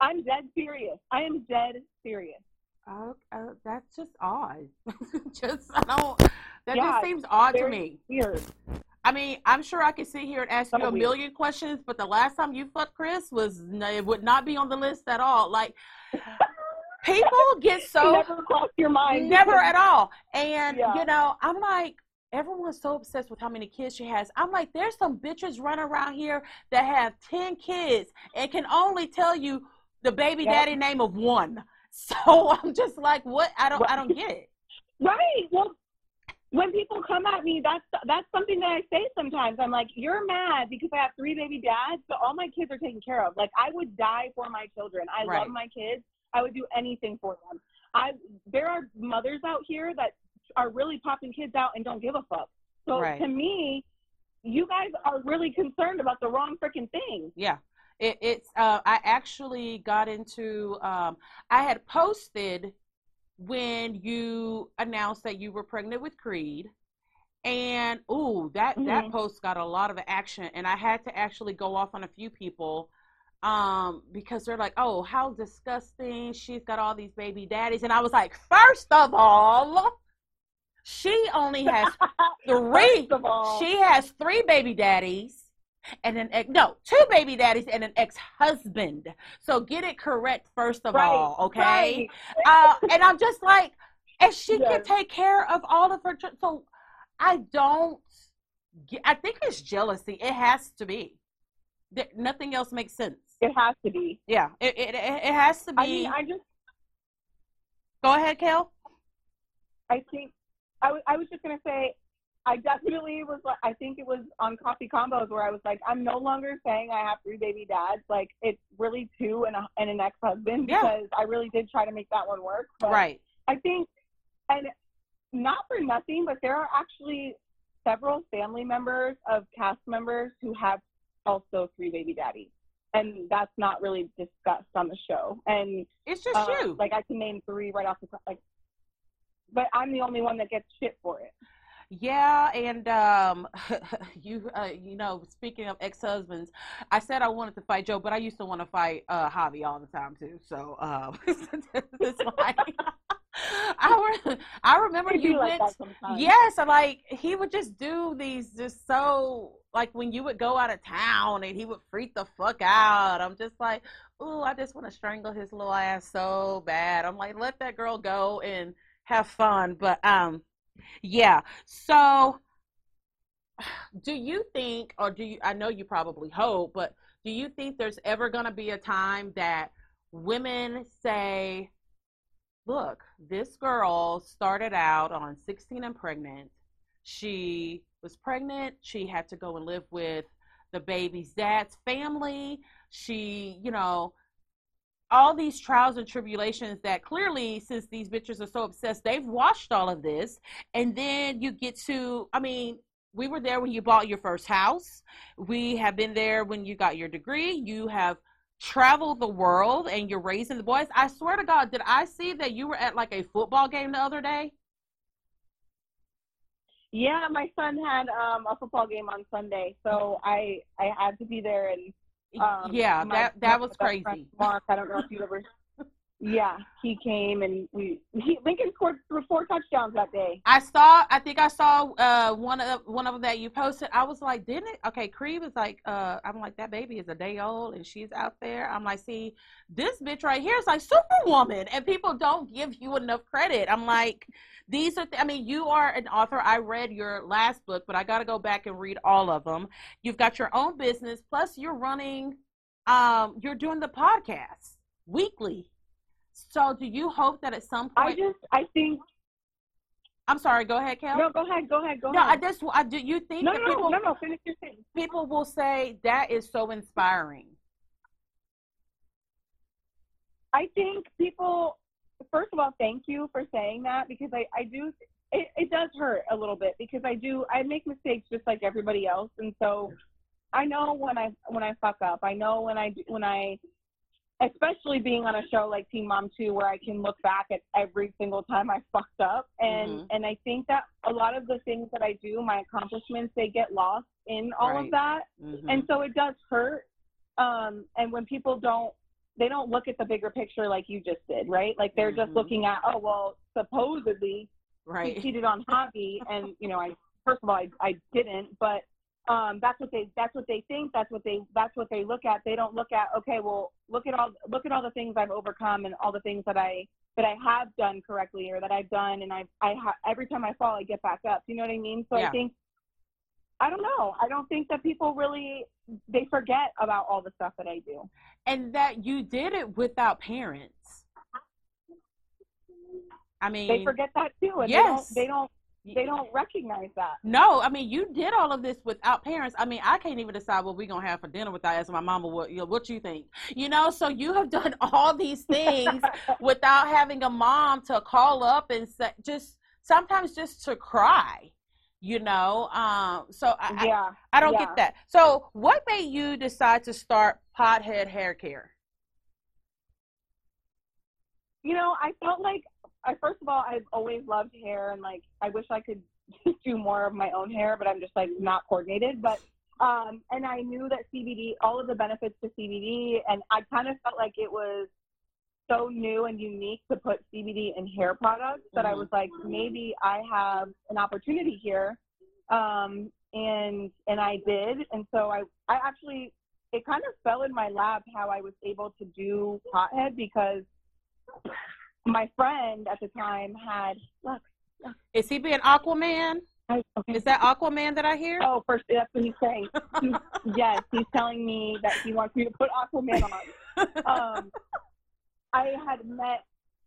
I'm dead serious. I am dead serious. Oh, uh, that's just odd. just I don't. That Yeah, just seems odd to me. Weird. I mean, I'm sure I could sit here and ask So you a weird. million questions, but the last time you fucked Chris was it would not be on the list at all. Like people get so never crossed your mind. never at all, and Yeah. you know, I'm like. Everyone's so obsessed with how many kids she has. I'm like, there's some bitches running around here that have 10 kids and can only tell you the baby daddy name of one. So I'm just like, what? I don't, I don't get it. Right. Well, when people come at me, that's that's something that I say sometimes. I'm like, you're mad because I have three baby dads, but all my kids are taken care of. Like I would die for my children. I Right. love my kids. I would do anything for them. I there are mothers out here that are really popping kids out and don't give a fuck. So Right. to me, you guys are really concerned about the wrong freaking thing. Yeah. It, it's uh, I actually got into um, I had posted when you announced that you were pregnant with Creed. And ooh, that that Mhm. post got a lot of action and I had to actually go off on a few people um because they're like, "Oh, how disgusting. She's got all these baby daddies." And I was like, "First of all, she only has three. All, She has three baby daddies and an ex no, two baby daddies and an ex-husband. So get it correct first of right, all, okay? right. Uh, and I'm just like, and she can take care of all of her. So I don't. ge- I think it's jealousy. It has to be. There, nothing else makes sense. It has to be. Yeah, it it, it has to be. I mean, I just Go ahead, Kail. I think I I was just gonna say I definitely was like I think it was on Coffee Convos where I was like I'm no longer saying I have three baby dads like it's really two and a, and an ex husband Yeah. because I really did try to make that one work but Right. I think and not for nothing but there are actually several family members of cast members who have also three baby daddies and that's not really discussed on the show and It's just uh, you. like I can name three right off the top. Like, but I'm the only one that gets shit for it. Yeah, and um, you uh, you know, speaking of ex-husbands, I said I wanted to fight Jo, but I used to want to fight uh Javi all the time too. So um, it's like I re- I remember you like went. Yes, like he would just do these just so like when you would go out of town and he would freak the fuck out. I'm just like, ooh, I just want to strangle his little ass so bad. I'm like, let that girl go and have fun. But um, yeah. So, do you think, or do you? I know you probably hope, but do you think there's ever gonna be a time that women say, look, this girl started out on 16 and pregnant. She was pregnant. She had to go and live with the baby's dad's family. She, you know, all these trials and tribulations that clearly, since these bitches are so obsessed, they've watched all of this. And then you get to, I mean, we were there when you bought your first house. We have been there when you got your degree. You have travel the world and you're raising the boys. I swear to God, did I see that you were at like a football game the other day? Yeah, my son had um, a football game on Sunday, so I I had to be there. And um, yeah, that that was crazy. Mark, I don't know if you ever. Yeah, he came and we he, Lincoln scored four touchdowns that day. I saw. I think I saw uh, one of one of them that you posted. I was like, didn't it? Okay, Cree was like, uh, I'm like, that baby is a day old and she's out there. I'm like, see, this bitch right here is like Superwoman, and people don't give you enough credit. I'm like, these are. Th- I mean, you are an author. I read your last book, but I got to go back and read all of them. You've got your own business, plus you're running. Um, you're doing the podcast weekly. So, do you hope that at some point? I just I think I'm sorry. Go ahead, Kail. no. Go ahead. Go ahead. Go No, I ahead. just I do you think no, no, people no, no. Finish your thing. people will say that is so inspiring. I think people, first of all, thank you for saying that because I, I do, it, it does hurt a little bit because I do, I make mistakes just like everybody else. And so I know when I, when I fuck up, I know when I, when I, especially being on a show like Teen Mom 2 where I can look back at every single time I fucked up. And, Mhm. and I think that a lot of the things that I do, my accomplishments, they get lost in all Right. of that Mhm. and so it does hurt um and when people don't they don't look at the bigger picture like you just did right like they're just Mhm. looking at oh well supposedly he right. cheated on Javi and you know i first of all i, I didn't but um that's what they that's what they think that's what they that's what they look at they don't look at okay well look at all look at all the things i've overcome and all the things that i that i have done correctly or that i've done and i i ha- every time i fall i get back up you know what i mean so Yeah. i think I don't know. I don't think that people really they forget about all the stuff that I do. And that you did it without parents. I mean, They forget that too, and Yes. they don't. They don't. They don't recognize that. No, I mean you did all of this without parents. I mean I can't even decide what we're gonna have for dinner without asking my mama what you know, what you think. You know, so you have done all these things without having a mom to call up and say just sometimes just to cry. You know, um, so I, I- yeah. I don't Yeah. get that. So, what made you decide to start Pothead Hair Care? You know, I felt like I first of all I've always loved hair and like I wish I could do more of my own hair, but I'm just like not coordinated. But um and I knew that CBD all of the benefits to CBD and I kind of felt like it was so new and unique to put CBD in hair products that I Mhm. was like maybe I have an opportunity here. Um and and I did and so I I actually it kind of fell in my lap how I was able to do pothead because my friend at the time had look Is he being Aquaman? I, okay. Is that Aquaman that I hear? oh first that's what he's saying He's- yes he's telling me that he wants me to put aquaman on um i had met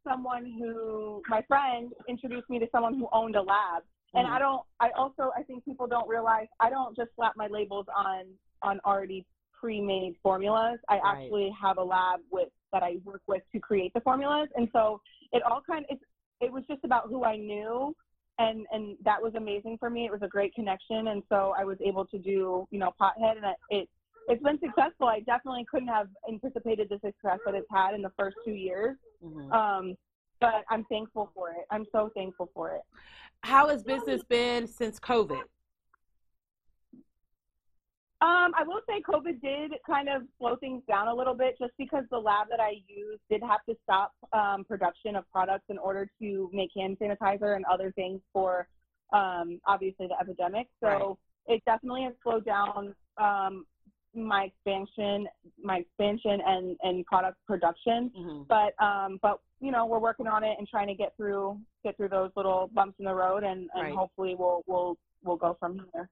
someone who my friend introduced me to someone who owned a lab and i don't i also i think people don't realize i don't just slap my labels on on already pre-made formulas i Right. actually have a lab with that i work with to create the formulas. And so it all kind of it, it was just about who i knew and and that was amazing for me. It was a great connection and so i was able to do you know pothead and it, it it's been successful. I definitely couldn't have anticipated the success that it's had in the first two years. Mhm. um but i'm thankful for it. I'm so thankful for it. How has business been since COVID? Um, I will say COVID did kind of slow things down a little bit just because the lab that I used did have to stop um, production of products in order to make hand sanitizer and other things for um, obviously the epidemic. So it definitely has slowed down um, my expansion, my expansion and, and product production. Mhm. But um, but you know we're working on it and trying to get through get through those little bumps in the road and, and Right. hopefully we'll we'll we'll go from there.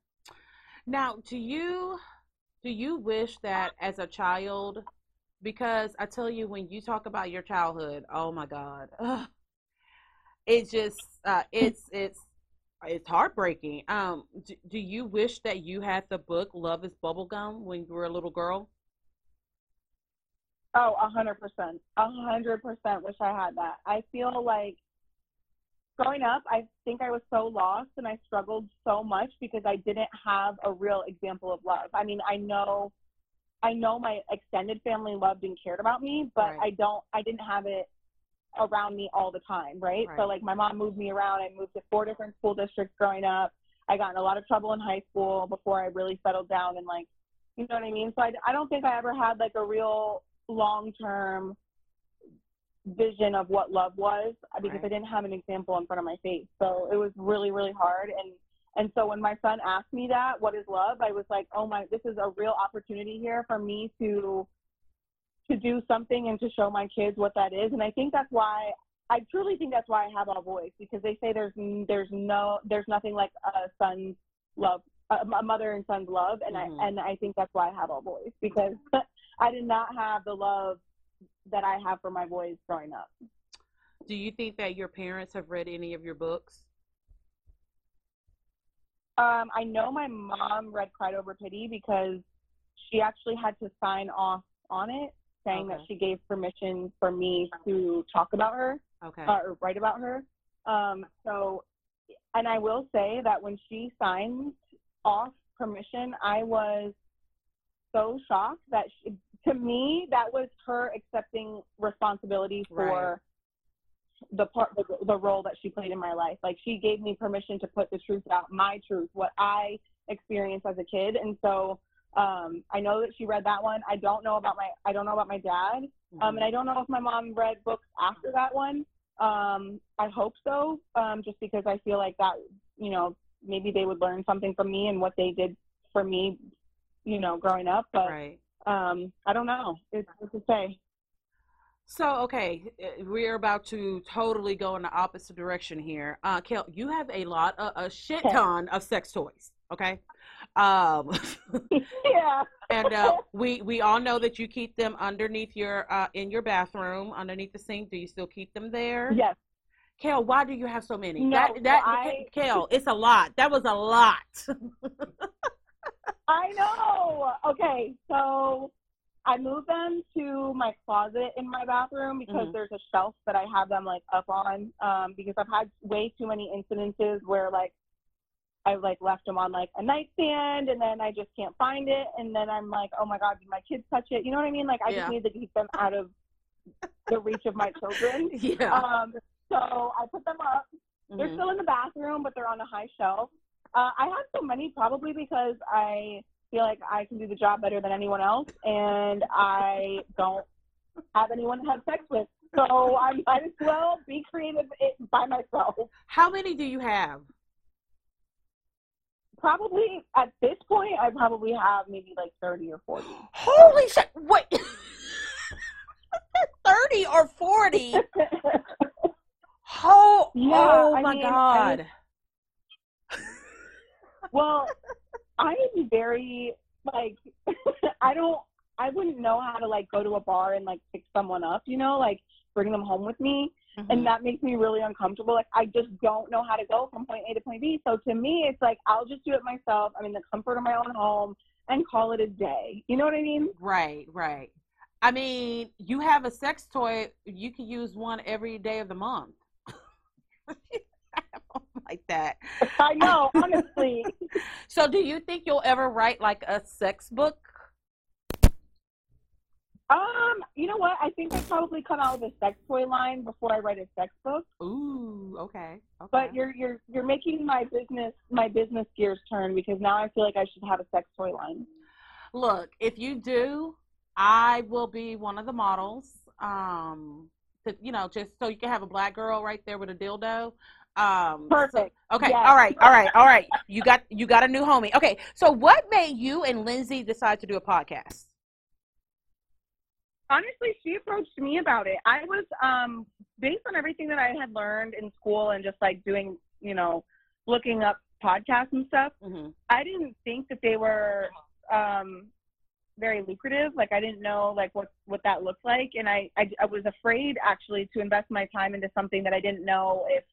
Now, do you do you wish that as a child? Because I tell you, when you talk about your childhood, oh my God, ugh, it just uh, it's it's it's heartbreaking. Um, do, do you wish that you had the book "Love Is Bubblegum" when you were a little girl? Oh, a hundred percent. A hundred percent wish I had that. I feel like growing up, I think I was so lost and I struggled so much because I didn't have a real example of love. I mean, I know I know my extended family loved and cared about me, but Right. I don't I didn't have it around me all the time, right? Right. So like my mom moved me around. I moved to four different school districts growing up. I got in a lot of trouble in high school before I really settled down and like, you know what I mean? So I, I don't think I ever had like a real long term vision of what love was uh, because Right. I didn't have an example in front of my face. So it was really, really hard. And and so when my son asked me that, what is love? I was like, oh my, this is a real opportunity here for me to to do something and to show my kids what that is. And I think that's why I truly think that's why I have a voice because they say there's there's no there's nothing like a son's love, a, a mother and son's love, and Mhm. I and I think that's why I have a voice because I did not have the love that I have for my boys growing up. Do you think that your parents have read any of your books? Um, I know my mom read Pride Over Pity because she actually had to sign off on it, saying that she gave permission for me to talk about her. Okay. uh, or write about her. Um, so, and I will say that when she signed off permission, I was so shocked that she, to me that was her accepting responsibility for the part the, the role that she played in my life. Like she gave me permission to put the truth out, my truth, what I experienced as a kid, and so. Um, I know that she read that one. I don't know about my I don't know about my dad. Um, and I don't know if my mom read books after that one. Um, I hope so, um, just because I feel like that, you know, maybe they would learn something from me and what they did for me, you know, growing up. But right. Um, I don't know. It's hard to say. So, okay, uh, we're about to totally go in the opposite direction here. Uh, Kail, you have a lot, of, a shit ton of sex toys, okay? Um, yeah. and uh, we we all know that you keep them underneath your uh, in your bathroom, underneath the sink. Do you still keep them there? Yes. Kail, why do you have so many? No, that that I- Kail, it's a lot. That was a lot. I know. Okay, so I moved them to my closet in my bathroom because Mhm. there's a shelf that I have them like up on. Um, because I've had way too many incidences where like I like left them on like a nightstand and then I just can't find it and then I'm like, oh my god, did my kids touch it? You know what I mean? Like I Yeah. just need to keep them out of the reach of my children. yeah. Um, so I put them up. They're Mhm. still in the bathroom, but they're on a high shelf. Uh, I have so many probably because I feel like I can do the job better than anyone else, and I don't have anyone to have sex with. So I might as well be creative it- by myself. How many do you have? Probably at this point, I probably have maybe like 30 or 40. Holy shit! Wait, thirty or forty? Oh, Yeah, oh I my mean, I- god! Well, I am very like I don't I wouldn't know how to like go to a bar and like pick someone up, you know, like bring them home with me. Mhm. And that makes me really uncomfortable. Like I just don't know how to go from point A to point B. So to me it's like I'll just do it myself. I'm in the comfort of my own home and call it a day. You know what I mean? Right, right. I mean, you have a sex toy. You can use one every day of the month. like that. I know, honestly. So, do you think you'll ever write like a sex book? um, you know what? I think I probably come out with a sex toy line before I write a sex book. Ooh, okay. okay. But you're you're you're making my business my business gears turn because now I feel like I should have a sex toy line. Look, if you do, I will be one of the models. Um, to, you know, just so you can have a black girl right there with a dildo. Um, Perfect. okay. Yes. All right. All right. All right. You got you got a new homie. Okay. So, what made you and Lindsie decide to do a podcast? honestly, she approached me about it. I was um based on everything that I had learned in school and just like doing, you know, looking up podcasts and stuff. hmm I didn't think that they were um very lucrative. Like I didn't know like what what that looked like, and I I, I was afraid actually to invest my time into something that I didn't know if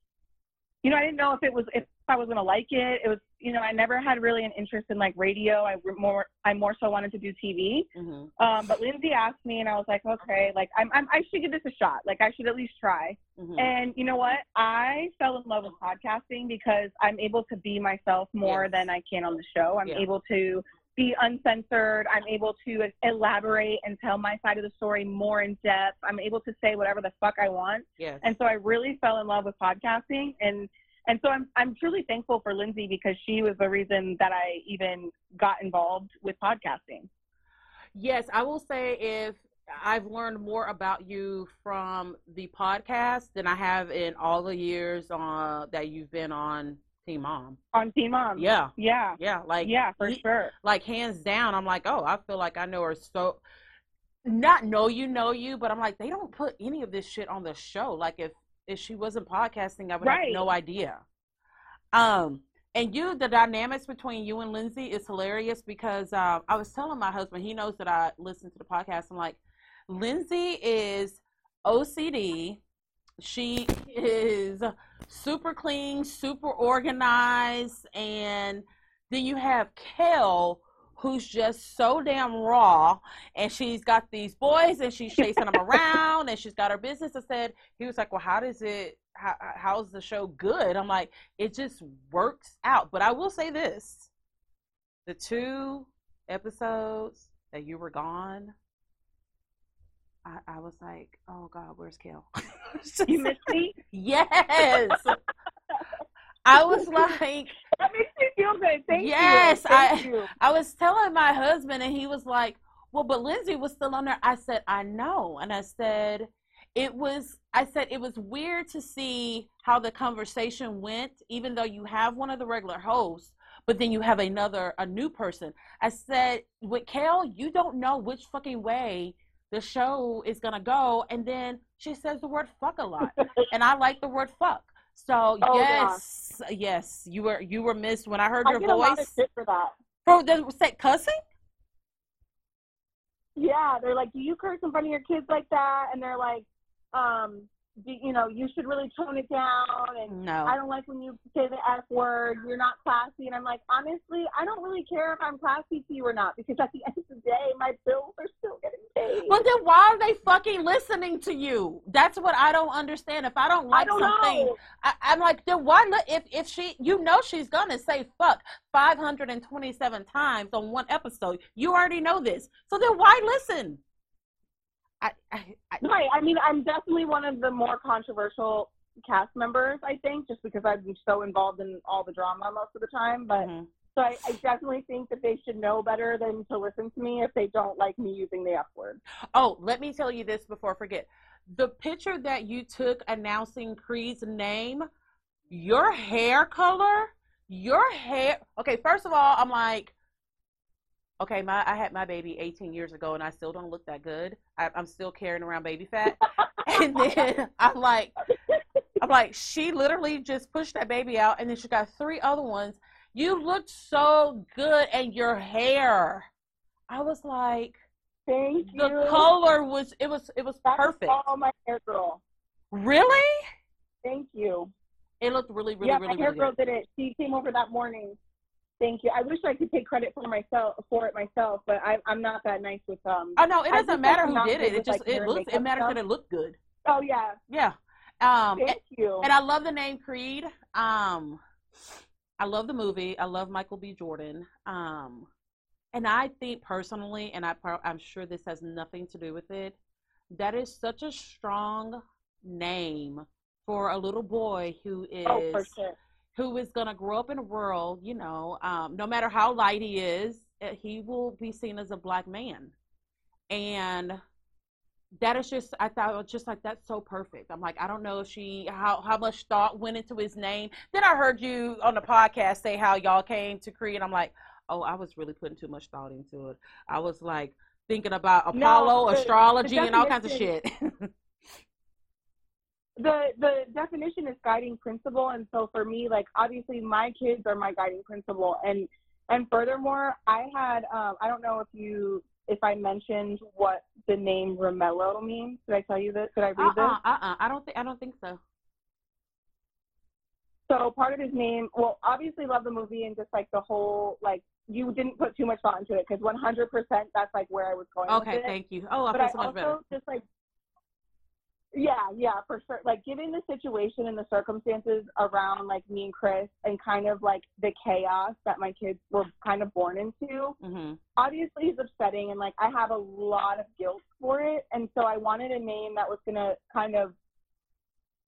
you know I didn't know if it was if I was gonna like it. It was you know I never had really an interest in like radio. I more I more so wanted to do TV. hmm Um, but Lindsie asked me, and I was like, okay, like I'm, I'm I should give this a shot. Like I should at least try. hmm And you know what? I fell in love with podcasting because I'm able to be myself more Yes. than I can on the show. I'm Yeah. able to be uncensored. I'm able to elaborate and tell my side of the story more in depth. I'm able to say whatever the fuck I want. Yes. And so I really fell in love with podcasting and and so I'm I'm truly thankful for Lindsie because she was the reason that I even got involved with podcasting. Yes, I will say if I've learned more about you from the podcast than I have in all the years on that you've been on Teen Mom. On Teen Mom. Yeah, Yeah. yeah, like yeah, for ye- sure. like hands down. I'm like, oh, I feel like I know her so. Not know you know you, but I'm like they don't put any of this shit on the show. Like if if she wasn't podcasting, I would Right. have no idea. Um, and you, the dynamics between you and Lindsie is hilarious because um, I was telling my husband, he knows that I listen to the podcast. I'm like, Lindsie is OCD. She is super clean, super organized, and then you have Kail, who's just so damn raw, and she's got these boys, and she's chasing them around, and she's got her business. I said, he was like, well, how does it? How, how's the show good? I'm like, it just works out. But I will say this: the two episodes that you were gone, I, I was like, oh God, where's Kail? You missed me? yes. I was like, That makes me feel good. Thank Yes, you. Thank I- you. I was telling my husband, and he was like, "Well, but Lindsie was still on there." I said, "I know," and I said, "It was." I said it was weird to see how the conversation went, even though you have one of the regular hosts, but then you have another, a new person. I said, "With Kail, you don't know which fucking way." The show is gonna go, and then she says the word "fuck" a lot, and I like the word "fuck." So Oh, yes, yes, you were you were missed when I heard I your get a lot of voice. shit for that. For the say cussing? Yeah, they're like, do you curse in front of your kids like that? And they're like, um, "Do- you know, you should really tone it down and No. I don't like when you say the F word, you're not classy. And I'm like, honestly, I don't really care if I'm classy to you or not because at the end of the day, my bills are still getting paid. But then why are they fucking listening to you? That's what I don't understand. If I don't I like don't something, know. I, I'm like, then why? Li- if if she, you know, she's gonna say fuck 527 times on one episode. You already know this, so then why listen? I, I, I Right. I mean, I'm definitely one of the more controversial cast members, I think, just because I'm so involved in all the drama most of the time. But mhm. so I, I definitely think that they should know better than to listen to me if they don't like me using the F word. Oh, let me tell you this before I forget. The picture that you took announcing Creed's name, your hair color, your hair. Okay, first of all, I'm like, okay, my I had my baby 18 years ago, and I still don't look that good. I, I'm still carrying around baby fat, and then I'm like, I'm like, she literally just pushed that baby out, and then she got three other ones. You looked so good, and your hair. I was like Thank you. the color was it was it was That perfect. all my hair girl. Really? Thank you. It looked really, really, yeah, really, my hair really girl good. did it. She came over that morning. Thank you. I wish I could take credit for myself for it myself, but I, I'm not that nice with um. Oh no, it doesn't just matter who did it. It just like, it looks it matters stuff. that it looked good. Oh yeah. Yeah. Um and, Thank you. and I love the name Creed. Um I love the movie. I love Michael B. Jordan. Um and I think personally, and I I'm sure this has nothing to do with it, that is such a strong name for a little boy who is oh, for sure. Who is going to grow up in a world, you know, um, no matter how light he is, uh, he will be seen as a black man. And that is just, I thought, just like, that's so perfect. I'm like, I don't know if she, how, how much thought went into his name. Then I heard you on the podcast say how y'all came to Creed. I'm like, oh, I was really putting too much thought into it. I was like thinking about No, Apollo, the- astrology, the and all kinds of shit. the the definition is guiding principle and so for me like obviously my kids are my guiding principle and and furthermore i had um i don't know if you if i mentioned what the name romello means did i tell you this did i read this uh-uh, uh-uh. I don't think, I don't think so. so part of his name well obviously love the movie and just like the whole like you didn't put too much thought into it because 100% that's like where i was going with Okay, thank you. Oh, I but feel so much also better. just like yeah, yeah, for sure. Like given the situation and the circumstances around like me and Chris and kind of like the chaos that my kids were kind of born into, hmm obviously it's upsetting and like I have a lot of guilt for it. And so I wanted a name that was gonna kind of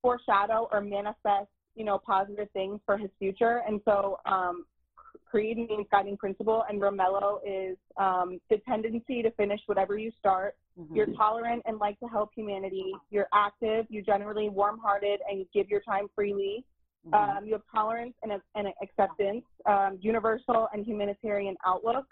foreshadow or manifest, you know, positive things for his future. And so um Creed means guiding principle and Romello is um, the tendency to finish whatever you start. Hmm You're tolerant and like to help humanity. You're active. You're generally warm-hearted and you give your time freely. Mhm. Um, you have tolerance and, and acceptance, um, universal and humanitarian outlook.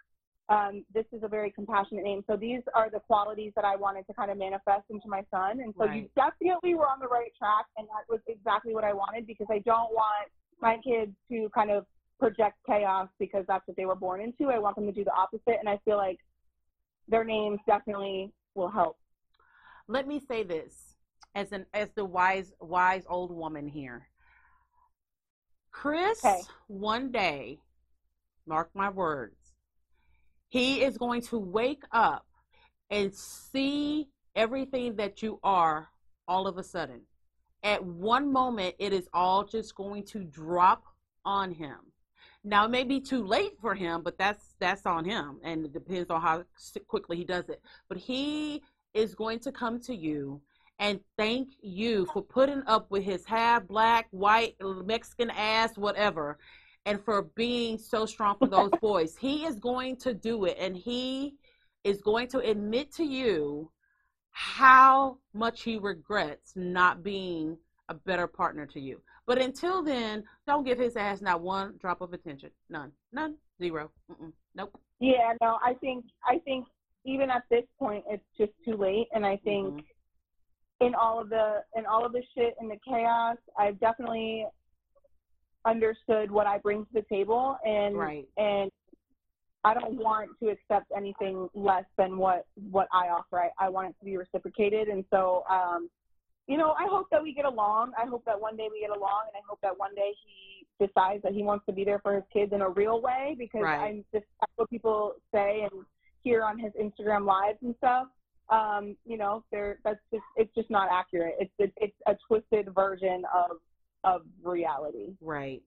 Um, this is a very compassionate name. So these are the qualities that I wanted to kind of manifest into my son. And so you definitely were on the right track, and that was exactly what I wanted because I don't want my kids to kind of project chaos because that's what they were born into. I want them to do the opposite, and I feel like their names definitely will help. Let me say this as an as the wise wise old woman here. Chris, Okay. one day, mark my words, he is going to wake up and see everything that you are all of a sudden. At one moment, it is all just going to drop on him. Now it may be too late for him, but that's that's on him, and it depends on how quickly he does it. But he is going to come to you and thank you for putting up with his half black, white, Mexican ass, whatever, and for being so strong for those boys. He is going to do it, and he is going to admit to you how much he regrets not being a better partner to you. But until then, don't give his ass not one drop of attention. None. None. Zero. Mm-mm. Nope. Yeah, no, I think I think even at this point it's just too late and I think Mhm. in all of the in all of the shit and the chaos, I've definitely understood what I bring to the table and Right. and I don't want to accept anything less than what what I offer. I, I want it to be reciprocated and so um you know, I hope that we get along. I hope that one day we get along, and I hope that one day he decides that he wants to be there for his kids in a real way. Because Right. I'm just that's what people say and hear on his Instagram lives and stuff. Um, you know, they're that's just it's just not accurate. It's it's, it's a twisted version of of reality. Right.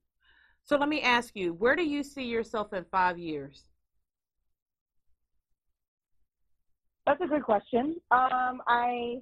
So let me ask you, where do you see yourself in five years? That's a good question. Um, I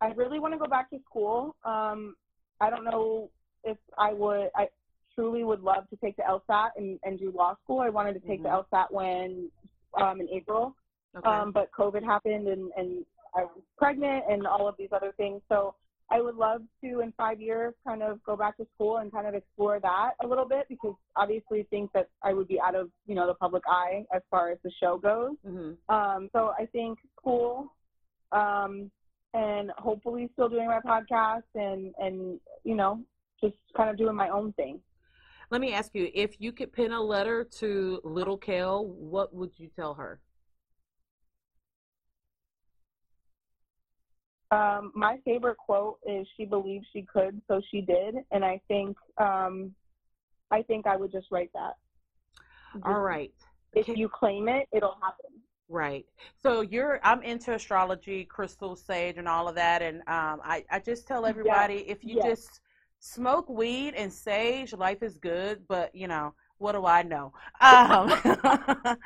I really want to go back to school. Um, I don't know if I would. I truly would love to take the LSAT and, and do law school. I wanted to take Mhm. the LSAT when um, in April, Okay. um, but COVID happened and, and I was pregnant and all of these other things. So I would love to, in five years, kind of go back to school and kind of explore that a little bit because obviously think that I would be out of you know the public eye as far as the show goes. hmm Um, so I think school, um, and hopefully still doing my podcast and, and, you know, just kind of doing my own thing. Let me ask you, if you could pen a letter to little Kel, what would you tell her? Um, my favorite quote is she believed she could, so she did. And I think, um, I think I would just write that. All right. If you claim it, it'll happen. Right. So you're I'm into astrology, crystal sage and all of that and um I I just tell everybody if you yes. just smoke weed and sage, life is good, but you know, what do I know? Um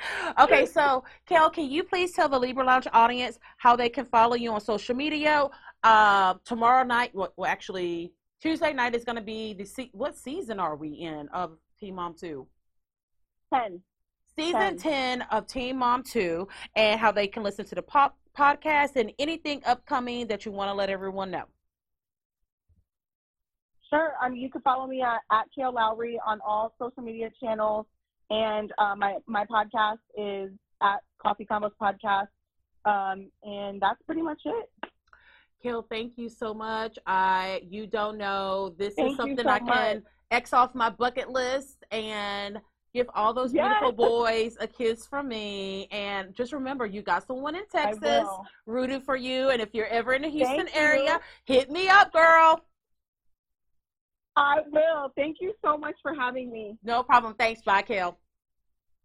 Okay, so Kel, can you please tell the Libra Lounge audience how they can follow you on social media? Uh, tomorrow night, well, well actually Tuesday night is going to be the se- what season are we in of Teen Mom 2? 10. Season 10. 10 of Teen Mom 2 and how they can listen to the pop podcast and anything upcoming that you want to let everyone know. Sure. Um, you can follow me at, at Kail Lowry on all social media channels. And uh, my, my podcast is at Coffee Convos Podcast. Um, and that's pretty much it. Kill, thank you so much. I you don't know this Thank is something so I can much. X off my bucket list and give all those beautiful boys a kiss from me. And just remember, you got someone in Texas will. rooting for you. And if you're ever in the Houston Thank you. area, hit me up, girl. I will. Thank you so much for having me. No problem. Thanks. Bye, Kel.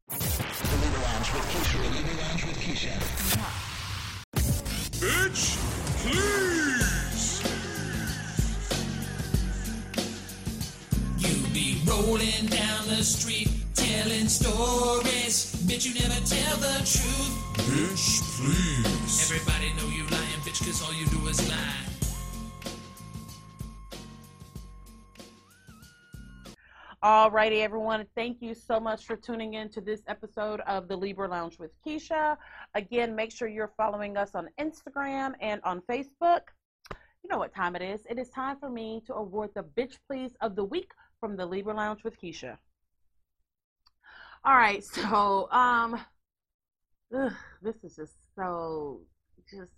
The Libra Lounge with Keisha. The Libra Lounge with Keisha. Bitch, please. You be rolling down the street telling stories. Bitch, you never tell the truth. Bitch, please. Everybody know you lying, bitch, cause all you do is lie. Alrighty, everyone. Thank you so much for tuning in to this episode of the Libra Lounge with Keisha. Again, make sure you're following us on Instagram and on Facebook. You know what time it is. It is time for me to award the Bitch Please of the Week from the Libra Lounge with Keisha. All right, so um, ugh, this is just so just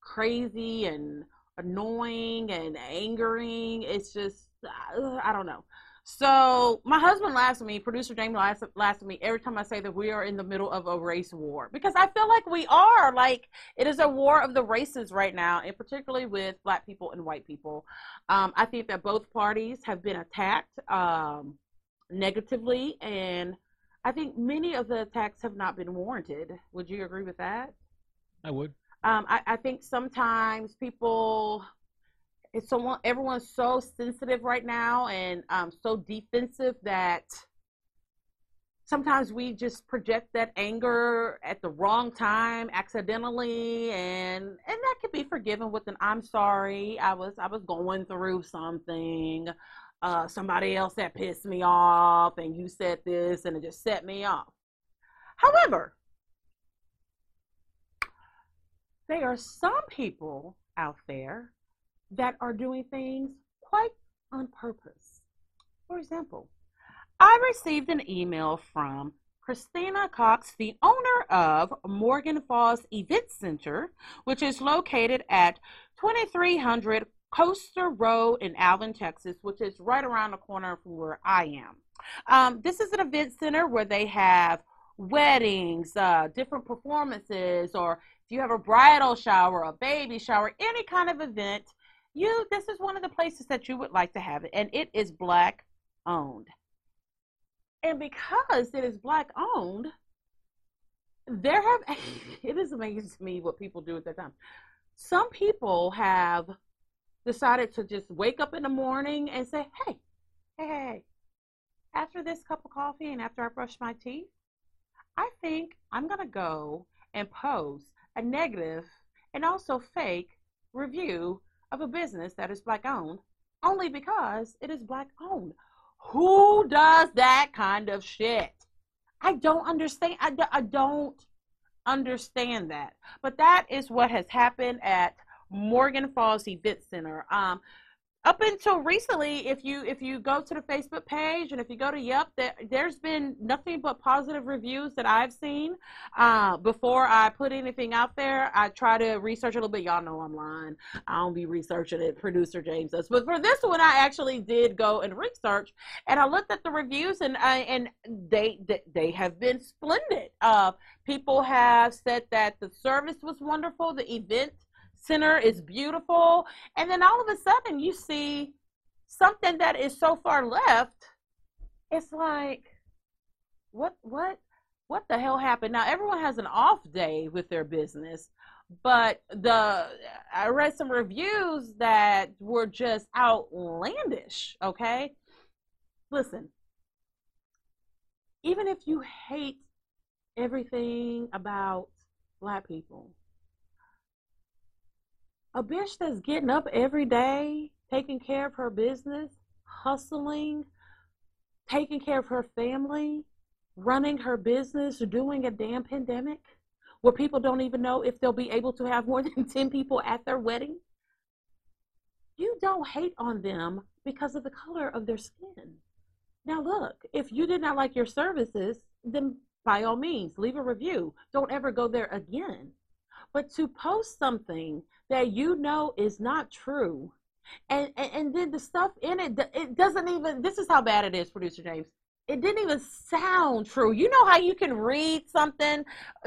crazy and annoying and angering. It's just uh, I don't know. So my husband laughs at me, producer James laughs, laughs at me every time I say that we are in the middle of a race war because I feel like we are. Like it is a war of the races right now, and particularly with black people and white people. Um, I think that both parties have been attacked um, negatively, and I think many of the attacks have not been warranted. Would you agree with that? I would. um, I, I think sometimes people it's someone everyone's so sensitive right now and um, so defensive that sometimes we just project that anger at the wrong time accidentally and and that can be forgiven with an i'm sorry i was i was going through something uh, somebody else that pissed me off and you said this and it just set me off however there are some people out there that are doing things quite on purpose. For example, I received an email from Christina Cox, the owner of Morgan Falls Event Center, which is located at 2300 Coaster Road in Alvin, Texas, which is right around the corner from where I am. Um, this is an event center where they have weddings, uh, different performances, or if you have a bridal shower, a baby shower, any kind of event, you this is one of the places that you would like to have it, and it is black owned. And because it is black owned, there have it is amazing to me what people do at that time. Some people have decided to just wake up in the morning and say, "Hey, hey, hey, after this cup of coffee and after I brush my teeth, I think I'm gonna go and post a negative and also fake review of a business that is black owned only because it is black owned. Who does that kind of shit? I don't understand. I, I don't understand that. But that is what has happened at Morgan Falls Event Center. Um, up until recently, if you if you go to the Facebook page and if you go to Yelp, there, there's been nothing but positive reviews that I've seen. Uh, before I put anything out there, I try to research a little bit. Y'all know I'm lying. I don't be researching it. Producer James does. But for this one, I actually did go and research, and I looked at the reviews, and I, and they, they they have been splendid. Uh, people have said that the service was wonderful, the event center is beautiful and then all of a sudden you see something that is so far left it's like what what what the hell happened? Now everyone has an off day with their business but the i read some reviews that were just outlandish okay? Listen even if you hate everything about black people a bitch that's getting up every day, taking care of her business, hustling, taking care of her family, running her business, doing a damn pandemic where people don't even know if they'll be able to have more than 10 people at their wedding. You don't hate on them because of the color of their skin. Now, look, if you did not like your services, then by all means, leave a review. Don't ever go there again. But to post something that you know is not true, and, and, and then the stuff in it, it doesn't even, this is how bad it is, producer James. It didn't even sound true. You know how you can read something,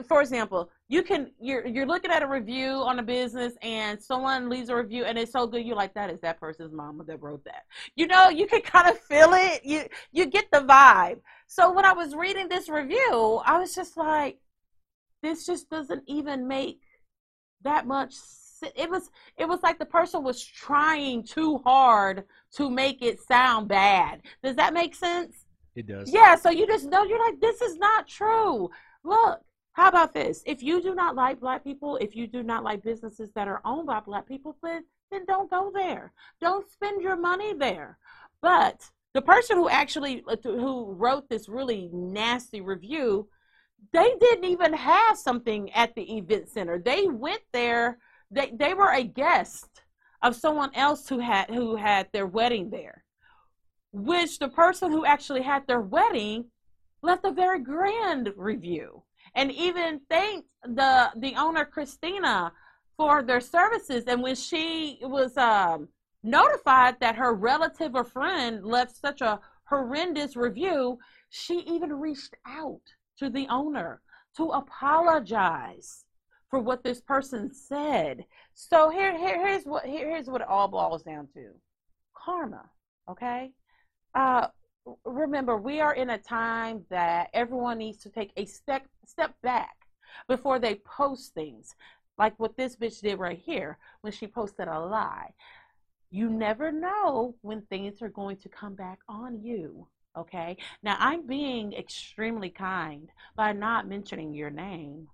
for example, you can you're you're looking at a review on a business and someone leaves a review and it's so good you're like that is that person's mama that wrote that. You know, you can kind of feel it. You you get the vibe. So when I was reading this review, I was just like this just doesn't even make that much it was it was like the person was trying too hard to make it sound bad. Does that make sense? It does. yeah so you just know you're like this is not true. Look how about this? If you do not like black people if you do not like businesses that are owned by black people then then don't go there. Don't spend your money there. But the person who actually uh, who wrote this really nasty review they didn't even have something at the event center. They went there. They they were a guest of someone else who had who had their wedding there, which the person who actually had their wedding left a very grand review and even thanked the the owner Christina for their services. And when she was um, notified that her relative or friend left such a horrendous review, she even reached out to the owner to apologize for what this person said. So here, here here's what here, here's what it all boils down to. Karma, okay? Uh remember we are in a time that everyone needs to take a step step back before they post things. Like what this bitch did right here when she posted a lie. You never know when things are going to come back on you. Okay. Now I'm being extremely kind by not mentioning your name.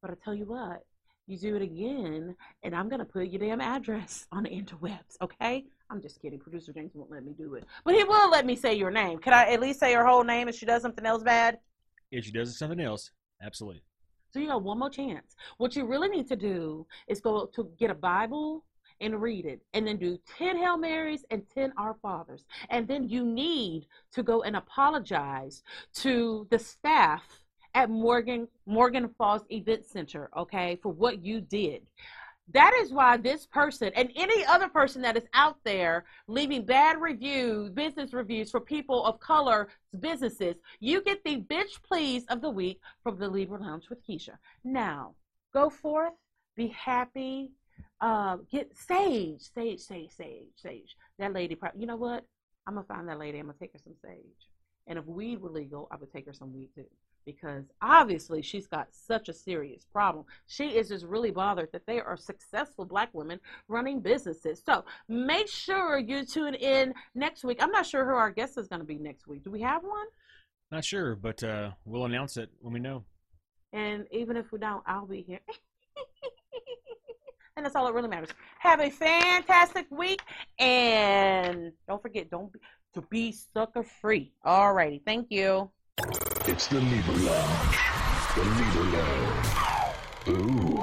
But I tell you what, you do it again, and I'm gonna put your damn address on the interwebs, okay? I'm just kidding. Producer James won't let me do it. But he will let me say your name. Can I at least say her whole name if she does something else bad? If she does something else, absolutely. So you got one more chance. What you really need to do is go to get a Bible and read it, and then do 10 Hail Marys and 10 Our Fathers. And then you need to go and apologize to the staff at Morgan Morgan Falls Event Center, okay, for what you did. That is why this person and any other person that is out there leaving bad reviews, business reviews for people of color businesses, you get the bitch please of the week from the Libra Lounge with Keisha. Now, go forth, be happy, Um, get sage, sage, sage, sage, sage. That lady, prob- you know what? I'm gonna find that lady. I'm gonna take her some sage. And if weed were legal, I would take her some weed too. Because obviously she's got such a serious problem. She is just really bothered that there are successful black women running businesses. So make sure you tune in next week. I'm not sure who our guest is going to be next week. Do we have one? Not sure, but uh, we'll announce it when we know. And even if we don't, I'll be here. and that's all that really matters. Have a fantastic week. And don't forget, don't be, to be sucker free. Alrighty. Thank you. It's the Libra Lounge. The Libra Lounge. Ooh.